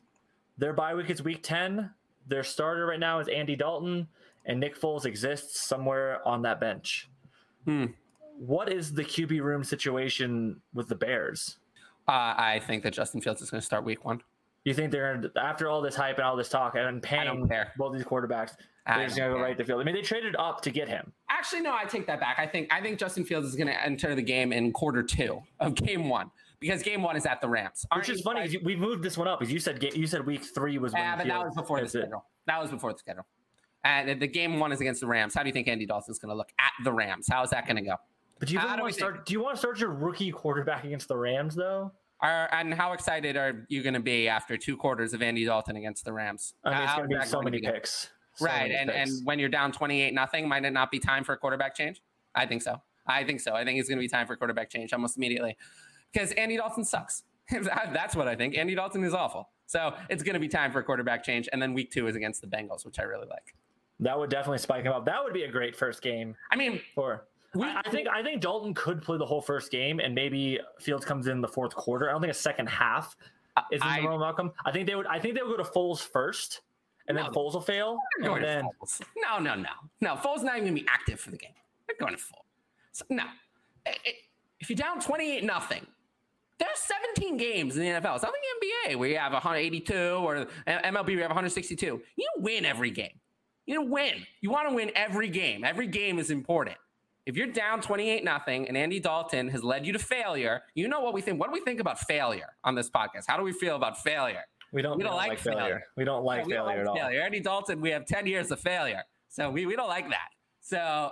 Their bye week is week 10. Their starter right now is Andy Dalton, and Nick Foles exists somewhere on that bench. Hmm. What is the QB room situation with the Bears? Uh, I think that Justin Fields is going to start Week One. You think they're gonna, after all this hype and all this talk and paying both these quarterbacks, I they're just gonna go right to field? I mean, they traded up to get him. Actually, no, I take that back. I think I think Justin Fields is going to enter the game in quarter two of Game One because Game One is at the Rams. Aren't Which is funny. guys- 'cause We moved this one up because you said you said week three was when Yeah, but that was before the hits it. schedule. That was before the schedule. And the game one is against the Rams. How do you think Andy Dalton's going to look at the Rams? How is that going to go? But do you really want to start? Do you want to start your rookie quarterback against the Rams though? Are, and how excited are you going to be after two quarters of Andy Dalton against the Rams? I mean, it's going to be so many picks. So right, many and picks. and when you're down 28 nothing, might it not be time for a quarterback change? I think so. I think so. I think it's going to be time for a quarterback change almost immediately because Andy Dalton sucks. That's what I think. Andy Dalton is awful. So it's going to be time for a quarterback change, and then week two is against the Bengals, which I really like. that would definitely spike him up. That would be a great first game I mean, for. We- I, I think I think Dalton could play the whole first game, and maybe Fields comes in the fourth quarter. I don't think a second half is in normal outcome. I think they would. I think they would go to Foles first, and then Foles will fail, going then to Foles. No, no, no, no. Foles not even gonna be active for the game. They're going to Foles. So, no, if you're down twenty-eight nothing, there's 17 games in the NFL. It's not like the NBA where you have 182 or MLB we have 162. You win every game. You win. You want to win every game. Every game is important. If you're down 28 nothing and Andy Dalton has led you to failure, you know what we think. What do we think about failure on this podcast? How do we feel about failure? we don't, we don't like failure. failure. We don't like Yeah, we don't failure at all. failure. Andy Dalton, we have 10 years of failure. So we, we don't like that. So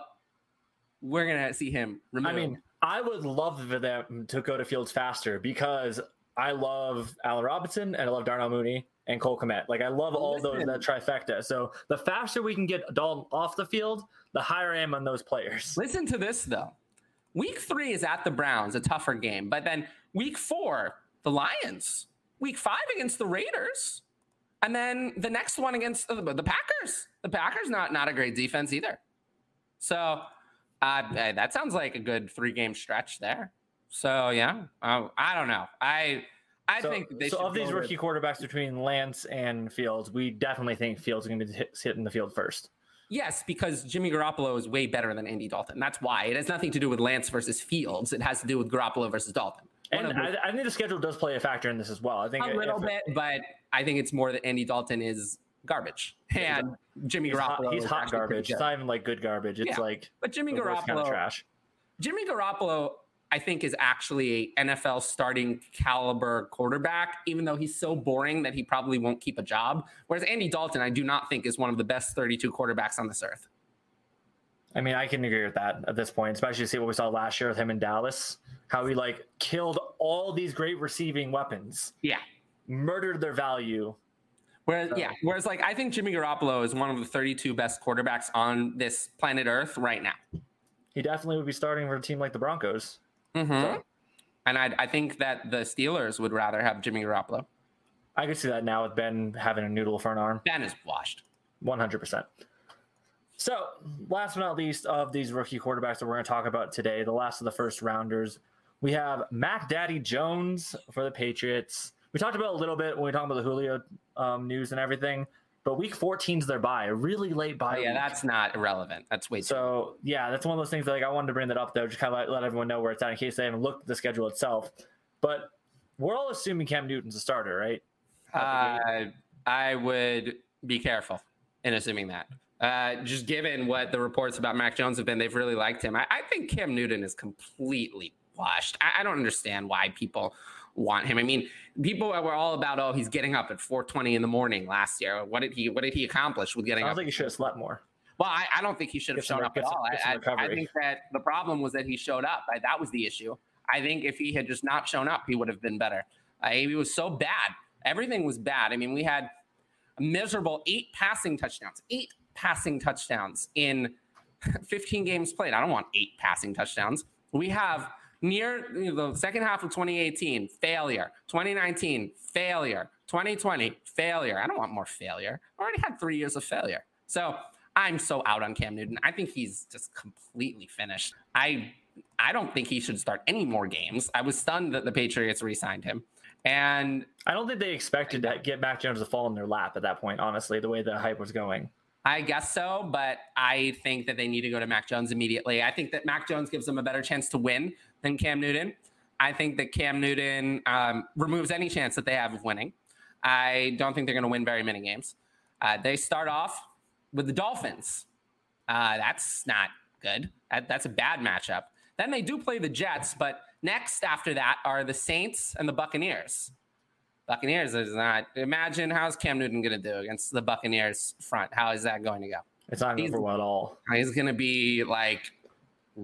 we're going to see him removed. I mean, I would love for them to go to Fields faster because I love Allen Robinson and I love Darnell Mooney and Cole Kmet. Like I love all those Listen. that trifecta. So the faster we can get Dalton off the field, the higher I am on those players. listen to this, though. Week three is at the Browns, a tougher game. But then week four, the Lions. Week five against the Raiders. And then the next one against the, the Packers. The Packers, not, not a great defense either. So uh, that sounds like a good three game stretch there. So yeah, uh, I don't know. I I So, think so of these go with- rookie quarterbacks between Lance and Fields, we definitely think Fields is going to be hit, hit in the field first. Yes, because Jimmy Garoppolo is way better than Andy Dalton. That's why. It has nothing to do with Lance versus Fields. It has to do with Garoppolo versus Dalton. One And I, I think the schedule does play a factor in this as well. I think a if- little bit, but I think it's more that Andy Dalton is garbage and Jimmy he's hot, Garoppolo. he's hot garbage. It's not even like good garbage. It's Yeah. like But Jimmy kind of Garoppolo, trash. Jimmy Garoppolo, I think is actually a NFL starting caliber quarterback, even though he's so boring that he probably won't keep a job. Whereas Andy Dalton, I do not think is one of the best 32 quarterbacks on this earth. I mean, I can agree with that at this point, especially to see what we saw last year with him in Dallas. How he like killed all these great receiving weapons, Yeah. murdered their value. Whereas, So- yeah. Whereas, like, I think Jimmy Garoppolo is one of the 32 best quarterbacks on this planet Earth right now. He definitely would be starting for a team like the Broncos. Mhm. And I, I think that the Steelers would rather have Jimmy Garoppolo. I could see that now with Ben having a noodle for an arm. Ben is washed. 100%. So, last but not least of these rookie quarterbacks that we're going to talk about today, the last of the first rounders, we have Mac Daddy Jones for the Patriots. We talked about a little bit when we talked about the Julio um, news and everything, but week 14's their bye, a really late Oh, bye. yeah, week. that's not irrelevant. That's way too. So yeah, that's one of those things that like I wanted to bring that up though, just kind of let, let everyone know where it's at in case they haven't looked at the schedule itself. But we're all assuming Cam Newton's a starter, right? Uh, I would be careful in assuming that. Uh, just given what the reports about Mac Jones have been, they've really liked him. I, I think Cam Newton is completely washed. I, I don't understand why people want him. I mean, people were all about, oh, he's getting up at 4:20 in the morning last year. What did he What did he accomplish with getting don't up? think he should have slept more. Well, I, I don't think he should have shown up at all. I, I, I think that the problem was that he showed up. I, that was the issue. I think if he had just not shown up, he would have been better. Uh, he was so bad. Everything was bad. I mean, we had a miserable eight passing touchdowns, eight passing touchdowns in 15 games played. I don't want eight passing touchdowns. We have near you know, the second half of 2018, failure. 2019, failure. 2020, failure. I don't want more failure. I already had three years of failure. So I'm so out on Cam Newton. I think he's just completely finished. I I don't think he should start any more games. I was stunned that the Patriots re-signed him. And I don't think they expected to get Mac Jones to fall in their lap at that point. Honestly, the way the hype was going. I guess so, but I think that they need to go to Mac Jones immediately. I think that Mac Jones gives them a better chance to win than Cam Newton. I think that Cam Newton um, removes any chance that they have of winning. I don't think they're going to win very many games. Uh, they start off with the Dolphins. Uh, that's not good. That, that's a bad matchup. Then they do play the Jets, but next after that are the Saints and the Buccaneers. Buccaneers is not. Imagine how's Cam Newton going to do against the Buccaneers front? How is that going to go? It's not going He's- for well at all. He's going to be like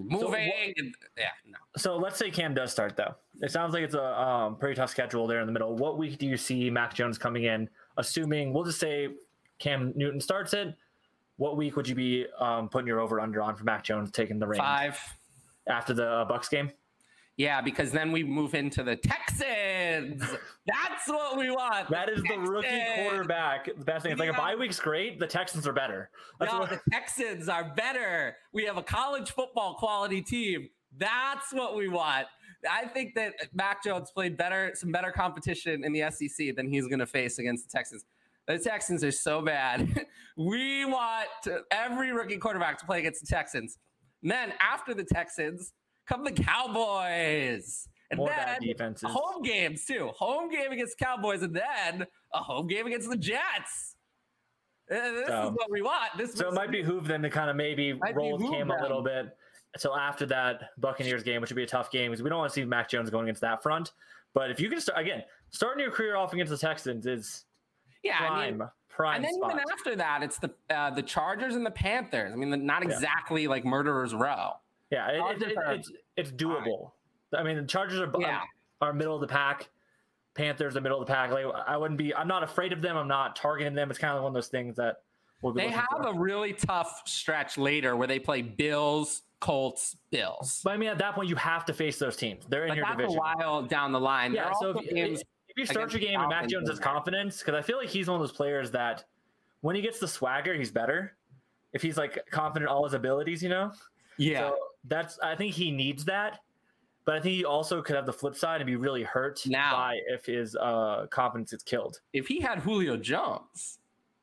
moving. and- yeah, no. So let's say Cam does start though. It sounds like it's a um, pretty tough schedule there in the middle. What week do you see Mac Jones coming in? Assuming we'll just say Cam Newton starts it. What week would you be um, putting your over under on for Mac Jones taking the reins Five. after the uh, Bucks game? Yeah, because then we move into the Texans. That's what we want. That is the rookie Texans. quarterback. The best thing. It's like a Yeah. bye week's great. The Texans are better. That's No, what- the Texans are better. We have a college football quality team. That's what we want. I think that Mac Jones played better, some better competition in the SEC than he's going to face against the Texans. The Texans are so bad. we want every rookie quarterback to play against the Texans. And then after the Texans come the Cowboys. And More then bad defenses. home games too. Home game against Cowboys, and then a home game against the Jets. Uh, This So- is what we want. This So it might behoove them to kind of maybe roll Cam a little bit until after that Buccaneers game, which would be a tough game because we don't want to see Mac Jones going against that front. But if you can start again, starting your career off against the Texans is yeah. I prime, mean, prime and then spot. even after that, it's the uh, the Chargers and the Panthers. I mean, not Yeah. exactly like murderers row. Yeah, it, it, are it's it's doable. I mean, the Chargers are Yeah. are middle of the pack. Panthers are middle of the pack. Like I wouldn't be. I'm not afraid of them. I'm not targeting them. It's kind of one of those things that we'll be They have for. a really tough stretch later where they play Bills, Colts, Bills. But I mean, at that point, you have to face those teams. They're in But your that's division. a while down the line. Yeah, There are so if, if you start your game and Mac Jones has confidence, because I feel like he's one of those players that when he gets the swagger, he's better. If he's like confident in all his abilities, you know. yeah. So that's I think he needs that, but I think he also could have the flip side and be really hurt Now- by if his uh, confidence is killed. if he had Julio Jones,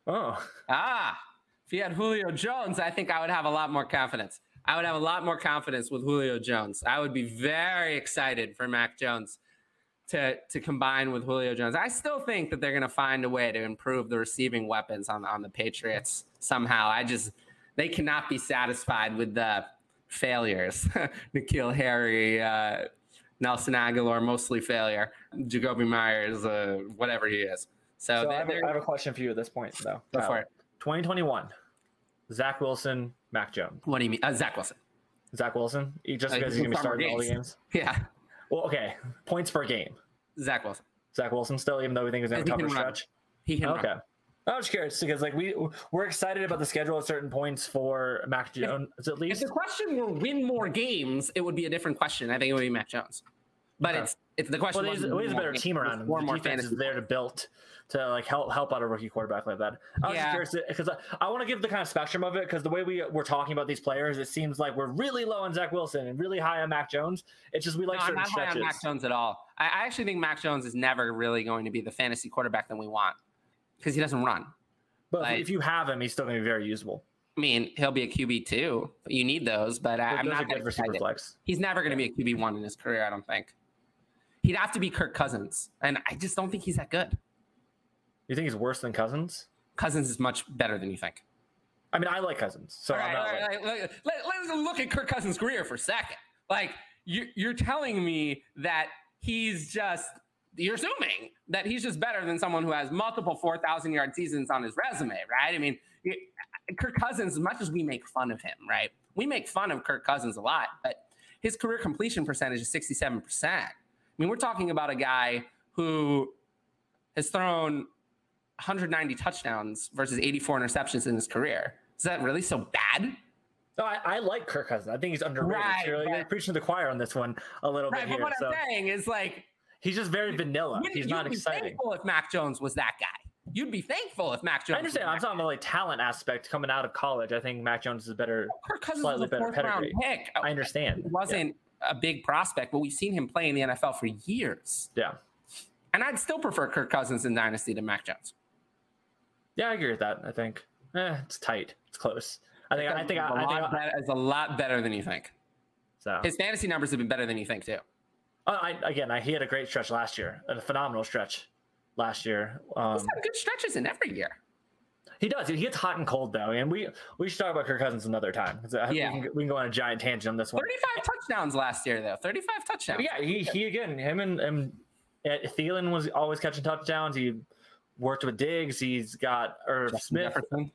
Oh, ah, if he had Julio Jones, I think I would have a lot more confidence. I would have a lot more confidence with Julio Jones. I would be very excited for Mac Jones to to combine with Julio Jones. I still think that they're going to find a way to improve the receiving weapons on on the Patriots somehow. I just they cannot be satisfied with the failures. N'Keal Harry, uh, Nelson Agholor, mostly failure. Jakobi Meyers, uh, whatever he is. So, so I, have a, have a question for you at this point, though. Go for it. 2021, Zach Wilson, Mac Jones. What do you mean? Uh, Zach Wilson. Zach Wilson, he- just Uh, because he's he's gonna be starting all the games. games. Yeah, Well, okay, points per game. Zach Wilson. Zach Wilson still, even though we think he's going to tougher stretch. He can Okay. run. I was curious because like we we're excited about the schedule at certain points for Mac Jones at least. If the question were win more games, it would be a different question. I think it would be Mac Jones. But Okay. it's it's the question. Well, he's, well, he's a better team around him. Four The more defense is there to build to like help help out a rookie quarterback like that. I was Yeah. just curious because I, I want to give the kind of spectrum of it because the way we we're talking about these players, it seems like we're really low on Zach Wilson and really high on Mac Jones. It's just we like no, I'm certain not high on Mac Jones at all. I, I actually think Mac Jones is never really going to be the fantasy quarterback that we want because he doesn't run. But Like- if you have him, he's still going to be very usable. I mean, he'll be a QB two. You need those, but I, I'm not good for super flex. He's never going to be a QB one in his career. I don't think. He'd have to be Kirk Cousins, and I just don't think he's that good. You think he's worse than Cousins? Cousins is much better than you think. I mean, I like Cousins, so All I'm not all like, right, let, let, us look at Kirk Cousins' career for a second. Like you, you're telling me that he's just you're assuming that he's just better than someone who has multiple 4,000 yard seasons on his resume, right? I mean, Kirk Cousins, as much as we make fun of him, right? We make fun of Kirk Cousins a lot, but his career completion percentage is 67%. I mean, we're talking about a guy who has thrown 190 touchdowns versus 84 interceptions in his career. Is that really so bad? No, I, I like Kirk Cousins. I think he's underrated. Right, you're, you're but- preaching to the choir on this one a little Right, bit but here. what So I'm saying is like he's just very vanilla. wouldn't He's not be exciting. Thankful if Mac Jones was that guy, you'd be thankful if Mac Jones. I understand. I'm talking about like talent aspect coming out of college. I think Mac Jones is a better. guy. Kirk Cousins slightly better pedigree. pick. I understand. He wasn't a big prospect, but we've seen him play in the NFL for years. Yeah. And I'd still prefer Kirk Cousins in Dynasty to Mac Jones. Yeah, I agree with that. I think eh, it's tight. It's close. I think. I think. I, It's a I think. better, it's a lot better than you think. so. His fantasy numbers have been better than you think too. Uh, I, again, I, he had a great stretch last year, a phenomenal stretch last year. Um, He's had good stretches in every year. he does. He gets hot and cold though, and we we should talk about Kirk Cousins another time. Yeah. we, can, we can go on a giant tangent on this one. 35 touchdowns last year, though. 35 touchdowns. Yeah, he he again, him and, and Thielen was always catching touchdowns. He worked with Diggs. He's got Irv Justin Smith. Jefferson.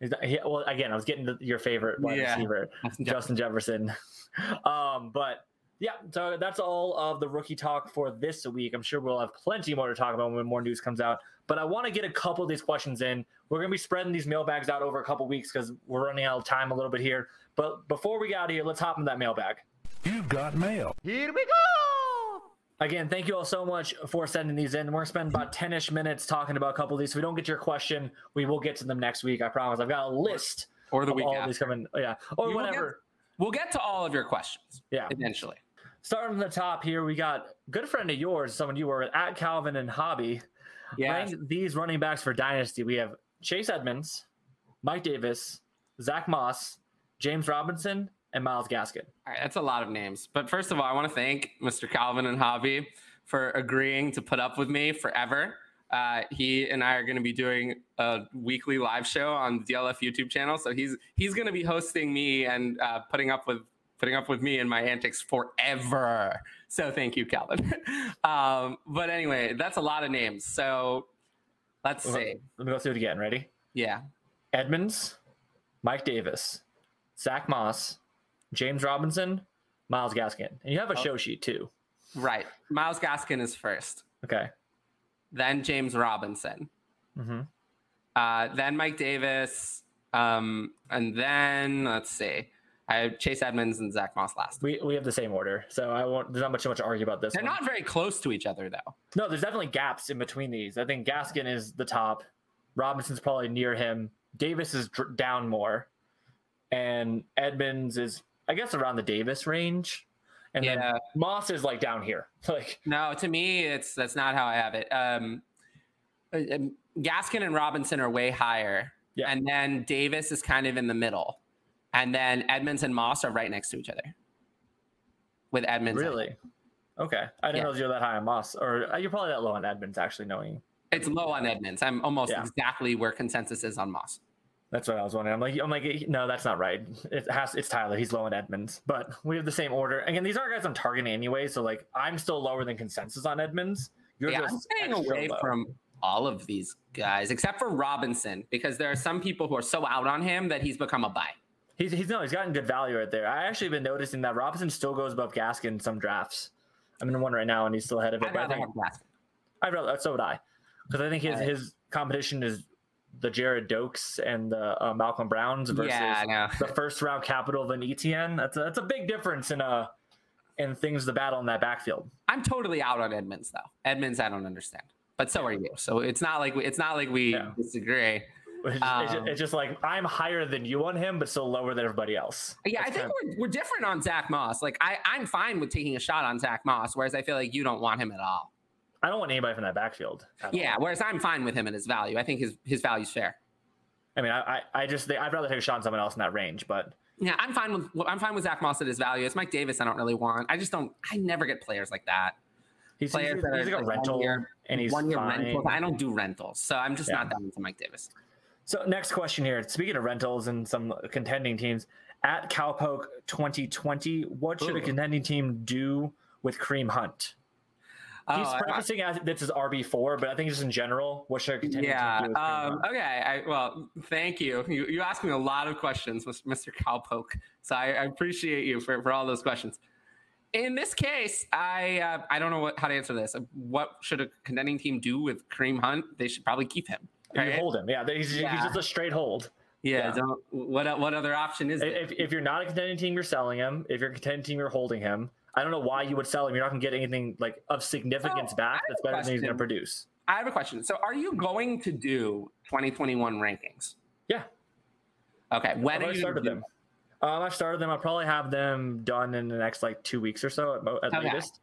He's not, he, well, again, I was getting to your favorite wide Yeah. receiver, Justin Justin Jefferson. um, but yeah, so that's all of the rookie talk for this week. I'm sure we'll have plenty more to talk about when more news comes out. But I want to get a couple of these questions in. We're going to be spreading these mailbags out over a couple weeks because we're running out of time a little bit here. But before we get out of here, let's hop in that mailbag. You've got mail. Here we go. Again, thank you all so much for sending these in. We're going to spend about 10 ish minutes talking about a couple of these. If we don't get your question, we will get to them next week. I promise. I've got a list Or the of week all of after. these coming. Yeah. Or You will get- whatever. We'll get to all of your questions Yeah. eventually. Starting from the top here, we got good friend of yours, someone you were with at Calvin and Hobby. Yeah. These running backs for Dynasty. We have Chase Edmonds, Mike Davis, Zach Moss, James Robinson, and Myles Gaskin. All right, that's a lot of names. But first of all, I want to thank Mr. Calvin and Hobby for agreeing to put up with me forever. Uh, he and I are going to be doing a weekly live show on the DLF YouTube channel. So he's he's going to be hosting me and uh, putting up with putting up with me and my antics forever. So thank you, Calvin. um, but anyway, that's a lot of names. So let's see. Let me go through it again. Ready? Yeah. Edmonds, Mike Davis, Zach Moss, James Robinson, Myles Gaskin. And you have a Oh. show sheet too. Right. Myles Gaskin is first. Okay. Then James Robinson. Mm-hmm. Uh, then Mike Davis, um, and then let's see, I have Chase Edmonds and Zach Moss last. We, we have the same order, so I won't. There's not much much to argue about this. They're one. not very close to each other though. No, there's definitely gaps in between these. I think Gaskin is the top. Robinson's probably near him. Davis is dr- down more, and Edmonds is, I guess, around the Davis range, and Yeah. then Moss is like down here. Like, No, to me, it's that's not how I have it. Um, uh, um, Gaskin and Robinson are way higher, Yeah. and then Davis is kind of in the middle, and then Edmonds and Moss are right next to each other. With Edmonds, really? Okay, I didn't Yeah. know you're that high on Moss, or uh, you're probably that low on Edmonds. Actually, knowing it's low on Edmonds. I'm almost Yeah. exactly where consensus is on Moss. that's what I was wondering. I'm like, I'm like, no, that's not right. It has, it's Tyler. He's low on Edmonds, but we have the same order. Again, these aren't guys I'm targeting anyway, so like, I'm still lower than consensus on Edmonds. You're yeah, I'm just staying away low. from all of these guys except for Robinson because there are some people who are so out on him that he's become a buy. He's he's no, he's gotten good value right there. I actually been noticing that Robinson still goes above Gaskin in some drafts. I'm in one right now, and he's still ahead of it. I'd but I rather think have Gaskin. I'd rather so would I, because I think his Right. his competition is the Jared Dokes and the uh, Malcolm Browns versus Yeah, the first round capital of an Etienne. That's a, that's a big difference in uh in things the battle in that backfield. I'm totally out on Edmonds though. Edmonds, I don't understand, but so are you. So it's not like we, it's not like we Yeah. disagree. It's, just, it's, Um, just, it's just like I'm higher than you on him, but still lower than everybody else. Yeah, I think we're, we're different on Zach Moss. Like I, I'm fine with taking a shot on Zach Moss, whereas I feel like you don't want him at all. I don't want anybody from that backfield. at all. Yeah, whereas I'm fine with him and his value. I think his his value's fair. I mean, I, I, I just think I'd rather take a shot on someone else in that range, but Yeah, I'm fine with I'm fine with Zach Moss at his value. It's Mike Davis. I don't really want. I just don't. I never get players like that. he's, he's, Players he's that like a like rental year, and he's one year fine. rentals. I don't do rentals, so I'm just Yeah. not that into Mike Davis. So next question here. Speaking of rentals and some contending teams, at Cowpoke 2020, what should a contending team do with Kareem Hunt? He's Oh, I- prefacing as this is RB four, but I think just in general, what should a contending yeah. team do Um, okay. I, well, thank you. you. You asked me a lot of questions, Mr. Cowpoke. So I, I appreciate you for, for all those questions. In this case, I uh, I don't know what, how to answer this. What should a contending team do with Kareem Hunt? They should probably keep him. You hold him. Yeah, he's, he's just a straight hold. Yeah. Yeah. Don't, what what other option is there? If, if you're not a contending team, you're selling him. If you're a contending team, you're holding him. I don't know why you would sell him. You're not going to get anything like of significance So, back that's better than he's going to produce. I have a question. So, are you going to do 2021 rankings? Yeah. Okay. When I've are you started them. Um, I've started them. I'll probably have them done in the next like two weeks or so at, mo- at Okay. latest.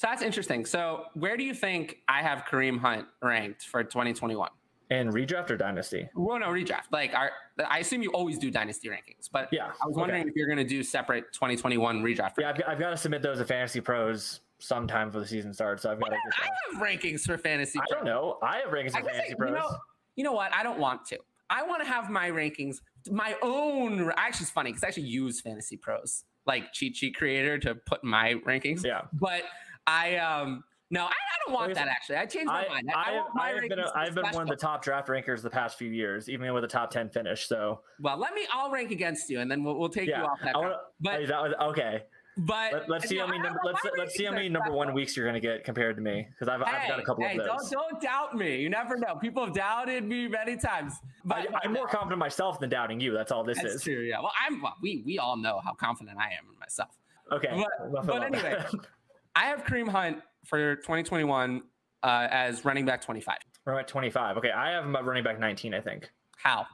So that's interesting. So, where do you think I have Kareem Hunt ranked for 2021? And redraft or dynasty? Well, no redraft. Like, I assume you always do dynasty rankings, but Yeah, I was wondering okay. if you're going to do separate 2021 redraft. Yeah, I've, got- I've got to submit those to Fantasy Pros sometime before the season starts. So I've got to. I have rankings for fantasy. I don't know. I have rankings for Fantasy I- Pros. you know, you know what? I don't want to. I want to have my rankings, my own. Actually, it's funny because I actually use Fantasy Pros, like cheat sheet creator, to put my rankings. yeah. But I um no, I, I don't want that actually. I changed my I, mind. I, want my I have been, a, I've been one of the top draft rankers the past few years, even with a top 10 finish. So, Well, let me. I'll rank against you, and then we'll, we'll take yeah. you off that. Wanna, but that was, okay. but Let, let's see no, how many number, let's let's see how many number one weeks you're gonna get compared to me because I've, I've got a couple hey, of Don't, those. don't doubt me. You never know. People have doubted me many times. But I, I'm more confident myself than doubting you. That's all this That's is. true. Yeah. Well, I'm. Well, we we all know how confident I am in myself. Okay. But- but anyway. I have Kareem Hunt for 2021 uh, as running back 25. We're at 25. Okay, I have him at running back 19. I think. How?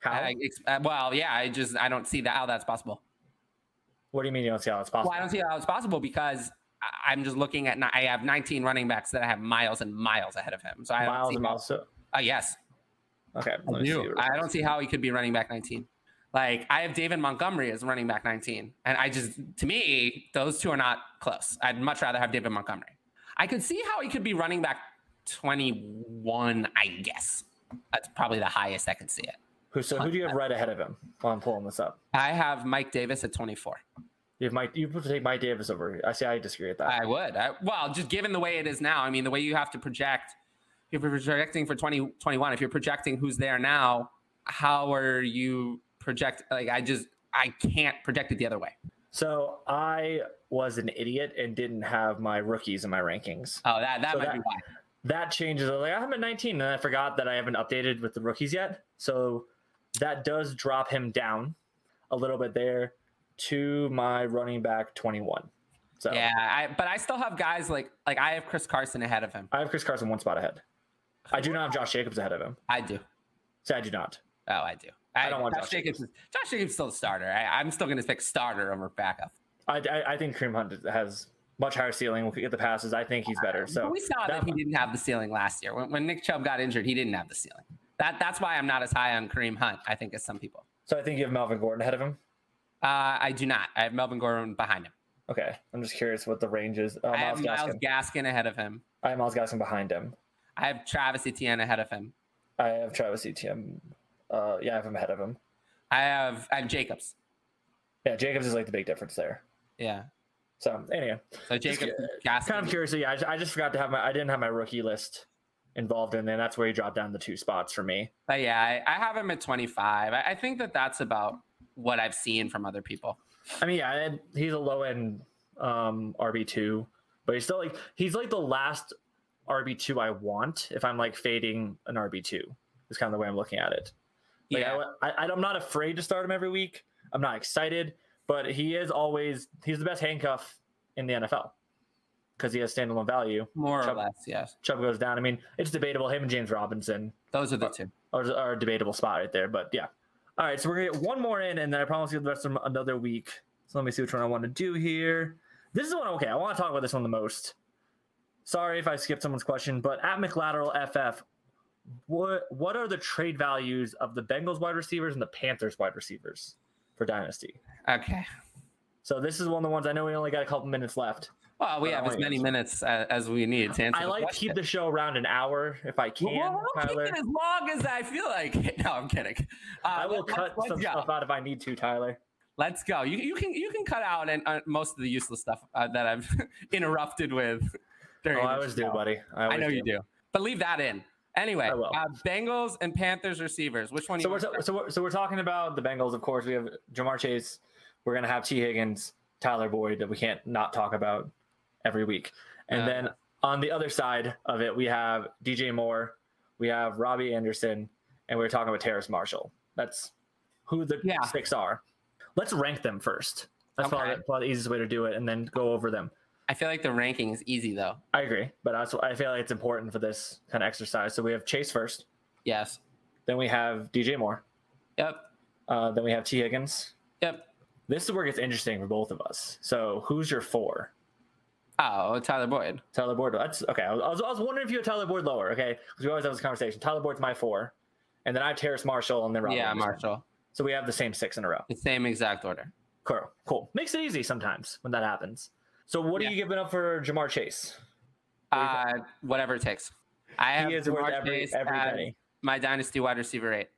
How? I, ex- uh, well, yeah. I just I don't see that how that's possible. what do you mean you don't see how it's possible? Well, I don't see how it's possible because I- I'm just looking at. I have 19 running backs that I have miles and miles ahead of him. So I don't miles see and how- miles. So, Uh, yes, okay. I let me see do. what it I don't see how he could be running back 19. Like I have David Montgomery as running back 19, and I just to me those two are not close. I'd much rather have David Montgomery. I could see how he could be running back 21. I guess that's probably the highest I could see it. Who, so who do you have right ahead of him? While I'm pulling this up. I have Mike Davis at 24. You have Mike. You take Mike Davis over. I see. I disagree with that. I would. I, well, just given the way it is now, I mean, the way you have to project, if you're projecting for 2021, if you're projecting who's there now, how are you project? Like, I just, I can't project it the other way. so I was an idiot and didn't have my rookies in my rankings. Oh, that, that So might that- be why. That changes. Like, I'm at 19, and I forgot that I haven't updated with the rookies yet. So that does drop him down a little bit there to my running back 21. So Yeah, I, but I still have guys like, like I have Chris Carson ahead of him. I have Chris Carson one spot ahead. I do not have Josh Jacobs ahead of him. I do. So I do not. Oh, I do. I don't want Josh Josh Jacobs. is- Josh Jacobs is still a starter. I, I'm still going to pick starter over backup. I, I, I think Kareem Hunt has much higher ceiling. We'll get the passes. I think he's better. So But we saw that, that- he didn't have the ceiling last year. When, when Nick Chubb got injured, he didn't have the ceiling. That that's why I'm not as high on Kareem Hunt. I think as some people. so I think you have Melvin Gordon ahead of him. Uh, I do not. I have Melvin Gordon behind him. Okay, I'm just curious what the range is. Uh, I have Miles Myles Gaskin. Gaskin ahead of him. I have Myles Gaskin behind him. I have Travis Etienne ahead of him. I have Travis Etienne. Uh, yeah, I have him ahead of him. I have I have Jacobs. Yeah, Jacobs is like the big difference there. Yeah. So anyway, So Jacobs, Gaskin. kind of curious. Yeah, I, just- I just forgot to have my. I didn't have my rookie list involved in there. That's where he dropped down the two spots for me. But yeah, I, I have him at 25. I, I think that that's about what I've seen from other people. I mean, yeah, he's a low end um, RB two, but he's still like he's like the last RB two I want if I'm like fading an RB two. Is kind of the way I'm looking at it. Like, yeah. I, I, I'm not afraid to start him every week. I'm not excited, but he is always he's the best handcuff in the NFL because he has standalone value. More or Chubb- less, yes. Chubb goes down. I mean, it's debatable. Him and James Robinson Those are the two. are, are a debatable spot right there. But yeah. All right, so we're gonna get one more in, and then I promise you the rest of another week. So let me see which one I want to do here. This is one okay. I want to talk about this one the most. Sorry if I skipped someone's question, but at McLateral FF, what what are the trade values of the Bengals wide receivers and the Panthers wide receivers for Dynasty? Okay. So this is one of the ones I know we only got a couple minutes left. Well, we have as many minutes as, as we need to answer. I like to keep the show around an hour if I can, Well, I'll keep Tyler. it as long as I feel like. it. No, I'm kidding. Uh, I will let's- cut let's some go. stuff out if I need to, Tyler. Let's go. You, you can you can cut out and uh, most of the useless stuff uh, that I've interrupted with. During Oh, I the always do, buddy. I, I always know you do, but leave that in. Anyway, uh, Bengals and Panthers receivers. Which one? So you we're, so, we're, so we're talking about the Bengals, of course. We have Ja'Marr Chase. We're going to have T. Higgins, Tyler Boyd that we can't not talk about every week. And Uh. then on the other side of it, we have DJ Moore, we have Robbie Anderson, and we're talking about Terrace Marshall. That's who the Yeah. six are. Let's rank them first. That's probably, probably the easiest way to do it, and then go over them. I feel like the ranking is easy though. I agree, but that's I feel like it's important for this kind of exercise. So we have Chase first, Yes. then we have DJ Moore, Yep. uh, then we have T. Higgins, Yep. This is where it gets interesting for both of us. So, who's your four? Oh, Tyler Boyd. Tyler Boyd. That's okay. I was, I was wondering if you had Tyler Boyd lower. Okay, because we always have this conversation. Tyler Boyd's my four, and then I have Terrace Marshall, and then Robbie yeah. Marshall. So we have the same six in a row. The same exact order. Cool. Cool. Makes it easy sometimes when that happens. So, what Yeah. are you giving up for Ja'Marr Chase? What Uh, whatever it takes. I have He is worth Jamar every Chase every penny. my dynasty wide receiver eight.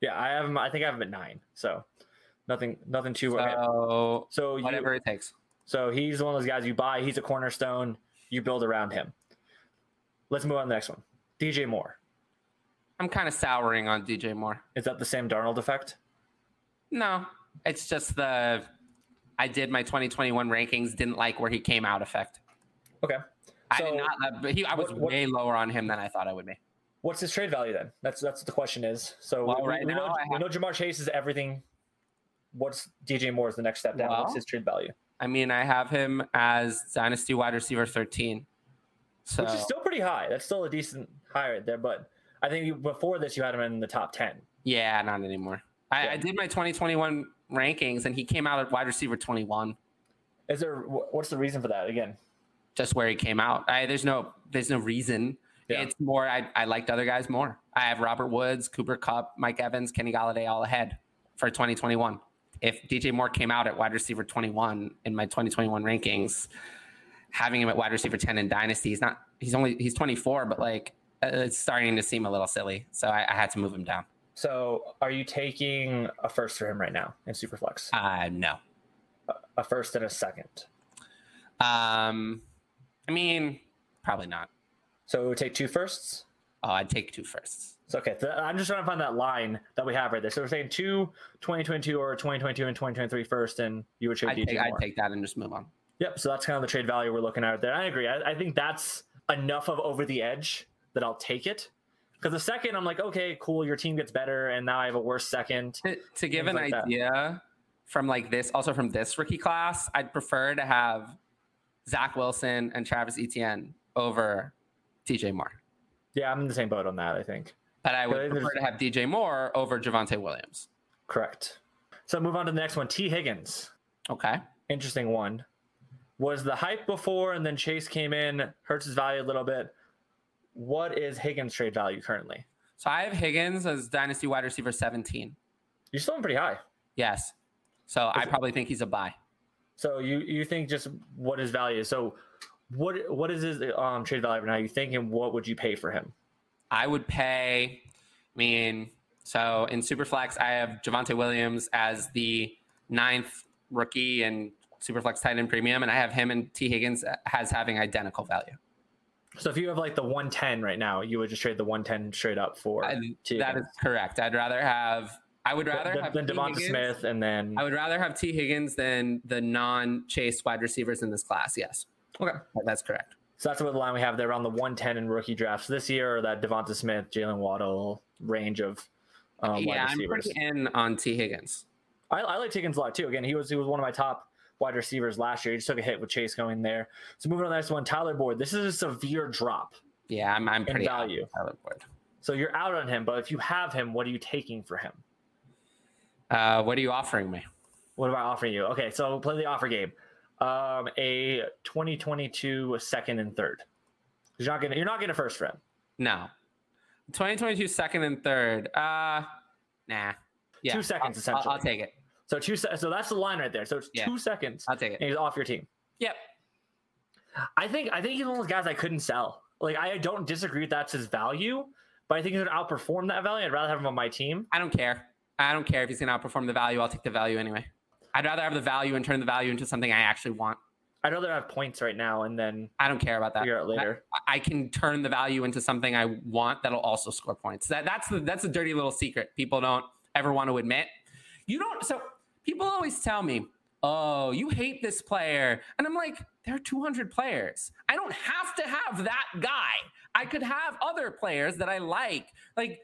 Yeah, I have him. I think I have him at nine. So, nothing, nothing too. So So you, whatever it takes. So he's one of those guys you buy. He's a cornerstone. You build around him. Let's move on to the next one. DJ Moore. I'm kind of souring on DJ Moore. Is that the Sam Darnold effect? No, it's just the I did my 2021 rankings, didn't like where he came out effect. Okay. I did not. Uh, but he, I was what- what- way lower on him than I thought I would be. What's his trade value then? That's that's what the question is. So Well, we, right we know now I we know Ja'Marr Chase is everything. What's DJ Moore's the next step down? What's his trade value? I mean, I have him as dynasty wide receiver 13. So Which is still pretty high. That's still a decent high right there. But I think you, before this you had him in the top ten. yeah, not anymore. I, Yeah. I did my 2021 rankings, and he came out at wide receiver 21. Is there what's the reason for that? Again, just where he came out. I, there's no there's no reason. Yeah. It's more I, I liked other guys more. I have Robert Woods, Cooper Kupp, Mike Evans, Kenny Golladay all ahead for 2021. If DJ Moore came out at wide receiver 21 in my 2021 rankings, having him at wide receiver 10 in dynasty, he's not he's only he's 24, but like uh, it's starting to seem a little silly. So I, I had to move him down. So are you taking a first for him right now in Superflex? Uh no. a first and a second. Um I mean, probably not. So it would take two firsts. Oh, I'd take two firsts. So okay, I'm just trying to find that line that we have right there. So we're saying two 2022 or 2022 and 2023 first, and you would trade I'd take. I'd take that and just move on. Yep. So that's kind of the trade value we're looking at there. I agree. I, I think that's enough of over the edge that I'll take it. Because the second, I'm like, okay, cool, your team gets better, and now I have a worse second. to, to give an like that. idea from like this also from this rookie class i'd prefer to have zach wilson and travis etienne over dj moore Yeah, I'm in the same boat on that. I think. but i would prefer to have dj moore over javonte williams Correct. So move on to the next one. T. Higgins. okay Interesting one. Was the hype before, and then Chase came in, hurts his value a little bit. What is Higgins' trade value currently? so i have higgins as dynasty wide receiver 17 You're still pretty high. yes so i probably think he's a buy So you you think just what his value is. So what what is his um trade value right now? You thinking what would you pay for him? I would pay. I mean, so in Superflex, I have Javonte Williams as the ninth rookie and Superflex tight end premium, and I have him and T Higgins as having identical value. So if you have like the 110 right now, you would just trade the 110 straight up for I- T. that is correct. I'd rather have. I would rather than, have than. Devonta Higgins- Smith and then I would rather have T Higgins than the non-Chase wide receivers in this class. Yes, okay. that's correct. So that's what the line we have there on the 110 in rookie drafts this year, or that Devonta Smith, Jaylen Waddle range of um, wide yeah, I'm pretty in on T Higgins. I, I like Higgins a lot too. Again, he was he was one of my top wide receivers last year. He just took a hit with Chase going there. So moving on to the next one, Tyler Boyd. This is a severe drop. Yeah, I'm, I'm pretty out value. Tyler Boyd. So you're out on him, but if you have him, what are you taking for him? Uh, what are you offering me? What am I offering you? Okay, so we'll play the offer game. Um, a 2022 second and third. You're not gonna you're not getting a first for him. No. 2022 second and third. Uh, nah. Yeah, Two seconds, I'll- I'll, I'll take it. So two. Se- so that's the line right there. So it's Yeah. two seconds, I'll take it. and he's off your team. Yep. I think I think he's one of those guys I couldn't sell. Like I don't disagree that that's his value, but I think he's gonna outperform that value. I'd rather have him on my team. I don't care. I don't care if he's going to outperform the value. I'll take the value anyway. I'd rather have the value and turn the value into something I actually want. I'd rather have points right now and then I don't care about that. figure out later. I, I can turn the value into something I want that'll also score points. That that's the that's a dirty little secret people don't ever want to admit. You don't. So people always tell me, "Oh, you hate this player," and I'm like, "There are 200 players. I don't have to have that guy. I could have other players that I like. Like,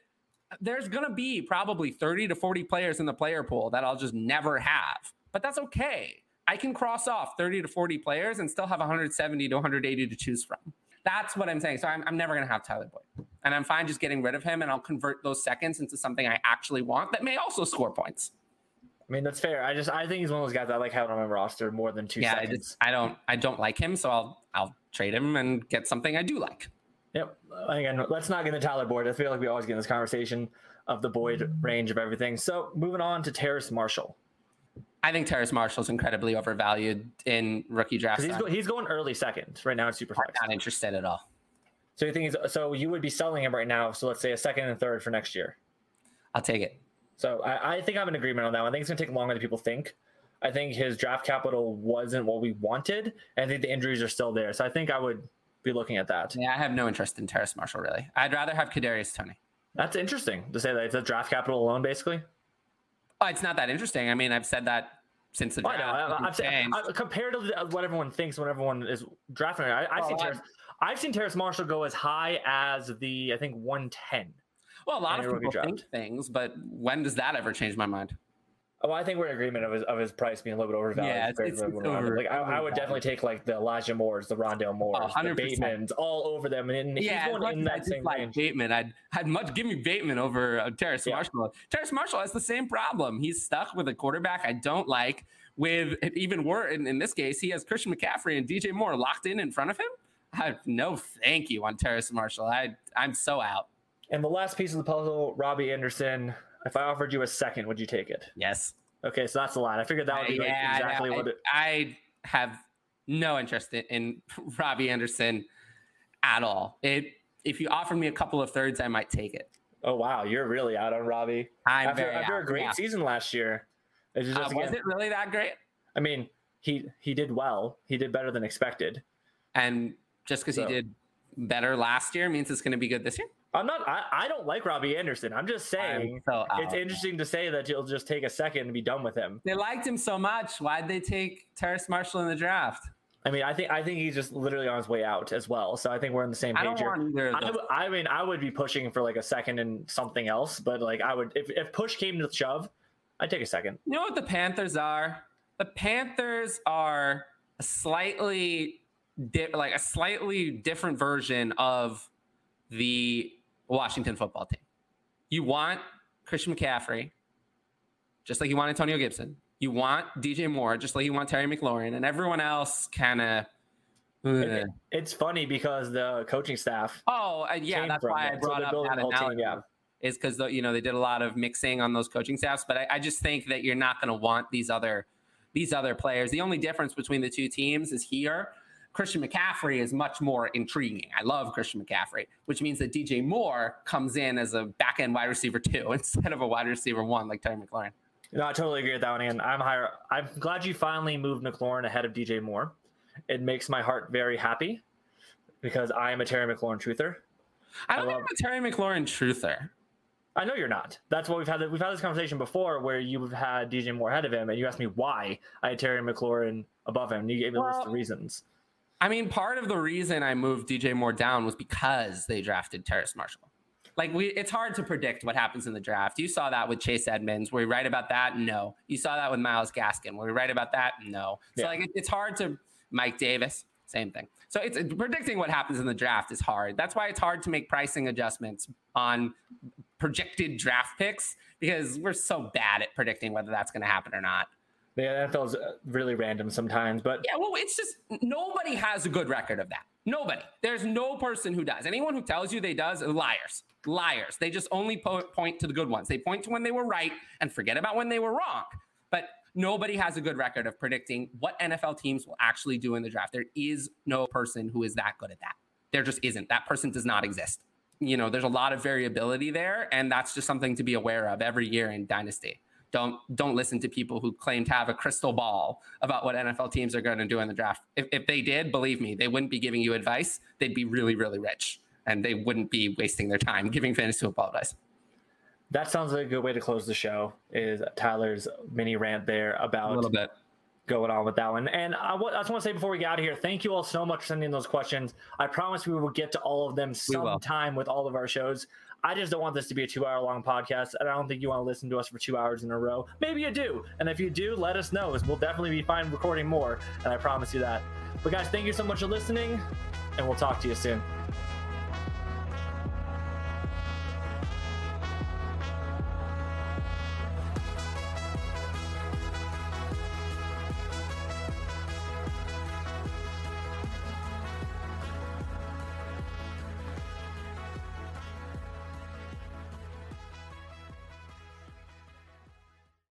there's gonna be probably 30 to 40 players in the player pool that I'll just never have, but that's okay. I can cross off 30 to 40 players and still have 170 to 180 to choose from. That's what I'm saying. So I'm, I'm never going to have Tyler Boyd. And I'm fine just getting rid of him and I'll convert those seconds into something I actually want that may also score points. I mean that's fair. I just I think he's one of those guys I like having on my roster more than two yeah, I seconds. just I don't I don't like him, so I'll I'll trade him and get something I do like. Yep. Again, let's not get into Tyler Boyd. I feel like we always get in this conversation of the Boyd range of everything. So moving on to Terrace Marshall I think Terrace Marshall's incredibly overvalued in rookie drafts. he's go, he's going early second right now in Superflex. not interested at all. So you think he's, so you would be selling him right now? So let's say a second and third for next year. I'll take it. So I, I think I'm in agreement on that. one. I think it's going to take longer than people think. I think his draft capital wasn't what we wanted, and I think the injuries are still there. So I think I would be looking at that. Yeah, I have no interest in Terrace Marshall really. I'd rather have Kadarius Toney. That's interesting to say that it's a draft capital alone, basically. Oh, it's not that interesting. I mean, I've said that since the oh, draft. I draft. know. I, I'm saying. I, compared to uh, what everyone thinks when everyone is drafting, I, I've Oh, seen I- Terrace, I've seen Terrace Marshall go as high as the I think 110. Well, a lot of people think things, but when does that ever change my mind? Oh, I think we're in agreement of his of his price being a little bit overvalued. Yeah, it's- it's- it's over- like I, I would definitely take like the Elijah Moores, the Rondale Moores, the 100%. Batemans, all over them, and yeah, he's going in I that same dislike range. Bateman, I'd I'd much give me Bateman over uh, Terrace Yeah. Marshall. Terrace Marshall has the same problem. He's stuck with a quarterback I don't like. With even worse, in, in this case, he has Christian McCaffrey and DJ Moore locked in in front of him. I have no thank you on Terrace Marshall. I I'm so out. And the last piece of the puzzle, Robbie Anderson. If I offered you a second, would you take it? Yes. Okay, so that's the line. I figured that would be like yeah, exactly I, what it. I have no interest in, in Robbie Anderson at all. It if you offered me a couple of thirds, I might take it. Oh wow, you're really out on Robbie. I'm after after out, a great yeah. season last year. It's just, Uh, was it really that great? I mean, he he did well. He did better than expected. And just because So- he did better last year means it's going to be good this year. I'm not. I, I don't like Robbie Anderson. I'm just saying. I'm so. It's interesting to say that you'll just take a second and be done with him. They liked him so much. Why'd they take Terrace Marshall in the draft? I mean, I think I think he's just literally on his way out as well. So I think we're on the same I page don't here. want either of I, those. mean, I would be pushing for like a second and something else, but like I would if, if push came to shove, I'd take a second. You know what the Panthers are? The Panthers are a slightly di- like a slightly different version of the Washington football team. You want Christian McCaffrey, just like you want Antonio Gibson. You want DJ Moore, just like you want Terry McLaurin, and everyone else kind of. It- eh. it's funny because the coaching staff Oh, yeah, that's why I. So brought they're up that the whole team, yeah. Is because you know they did a lot of mixing on those coaching staffs, but I, I just think that you're not going to want these other these other players. The only difference between the two teams is here. Christian McCaffrey is much more intriguing. I love Christian McCaffrey, which means that DJ Moore comes in as a back end wide receiver two instead of a wide receiver one like Terry McLaurin. No, I totally agree with that one. And I'm higher. I'm glad you finally moved McLaurin ahead of DJ Moore. It makes my heart very happy because I am a Terry McLaurin truther. I don't I think I'm a Terry McLaurin truther. I know you're not. That's what we've had. We've had this conversation before where you've had DJ Moore ahead of him, and you asked me why I had Terry McLaurin above him. And you gave me a list of reasons. I mean, part of the reason I moved DJ Moore down was because they drafted Terrace Marshall. Like we, it's hard to predict what happens in the draft. You saw that with Chase Edmonds. Were we right about that? No. You saw that with Myles Gaskin. Were we right about that? No. So Yeah. like, it, it's hard to Mike Davis. Same thing. So it's predicting what happens in the draft is hard. That's why it's hard to make pricing adjustments on projected draft picks because we're so bad at predicting whether that's going to happen or not. The NFL is uh, really random sometimes, but Yeah, well, it's just nobody has a good record of that. Nobody. There's no person who does. Anyone who tells you they does liars. Liars. They just only po- point to the good ones. They point to when they were right and forget about when they were wrong. But nobody has a good record of predicting what NFL teams will actually do in the draft. There is no person who is that good at that. There just isn't. That person does not exist. You know, there's a lot of variability there, and that's just something to be aware of every year in Dynasty. Don't don't listen to people who claim to have a crystal ball about what NFL teams are going to do in the draft. If, if they did, believe me, they wouldn't be giving you advice. They'd be really, really rich, and they wouldn't be wasting their time giving fantasy football advice. That sounds like a good way to close the show. Is Tyler's mini rant there about A little bit. going on with that one. And I, just want to say before we get out of here, thank you all so much for sending those questions. I promise we will get to all of them sometime with all of our shows. I just don't want this to be a two hour long podcast. And I don't think you want to listen to us for two hours in a row. Maybe you do. And if you do, let us know. 'cause We'll definitely be fine recording more. And I promise you that. But guys, thank you so much for listening. And we'll talk to you soon.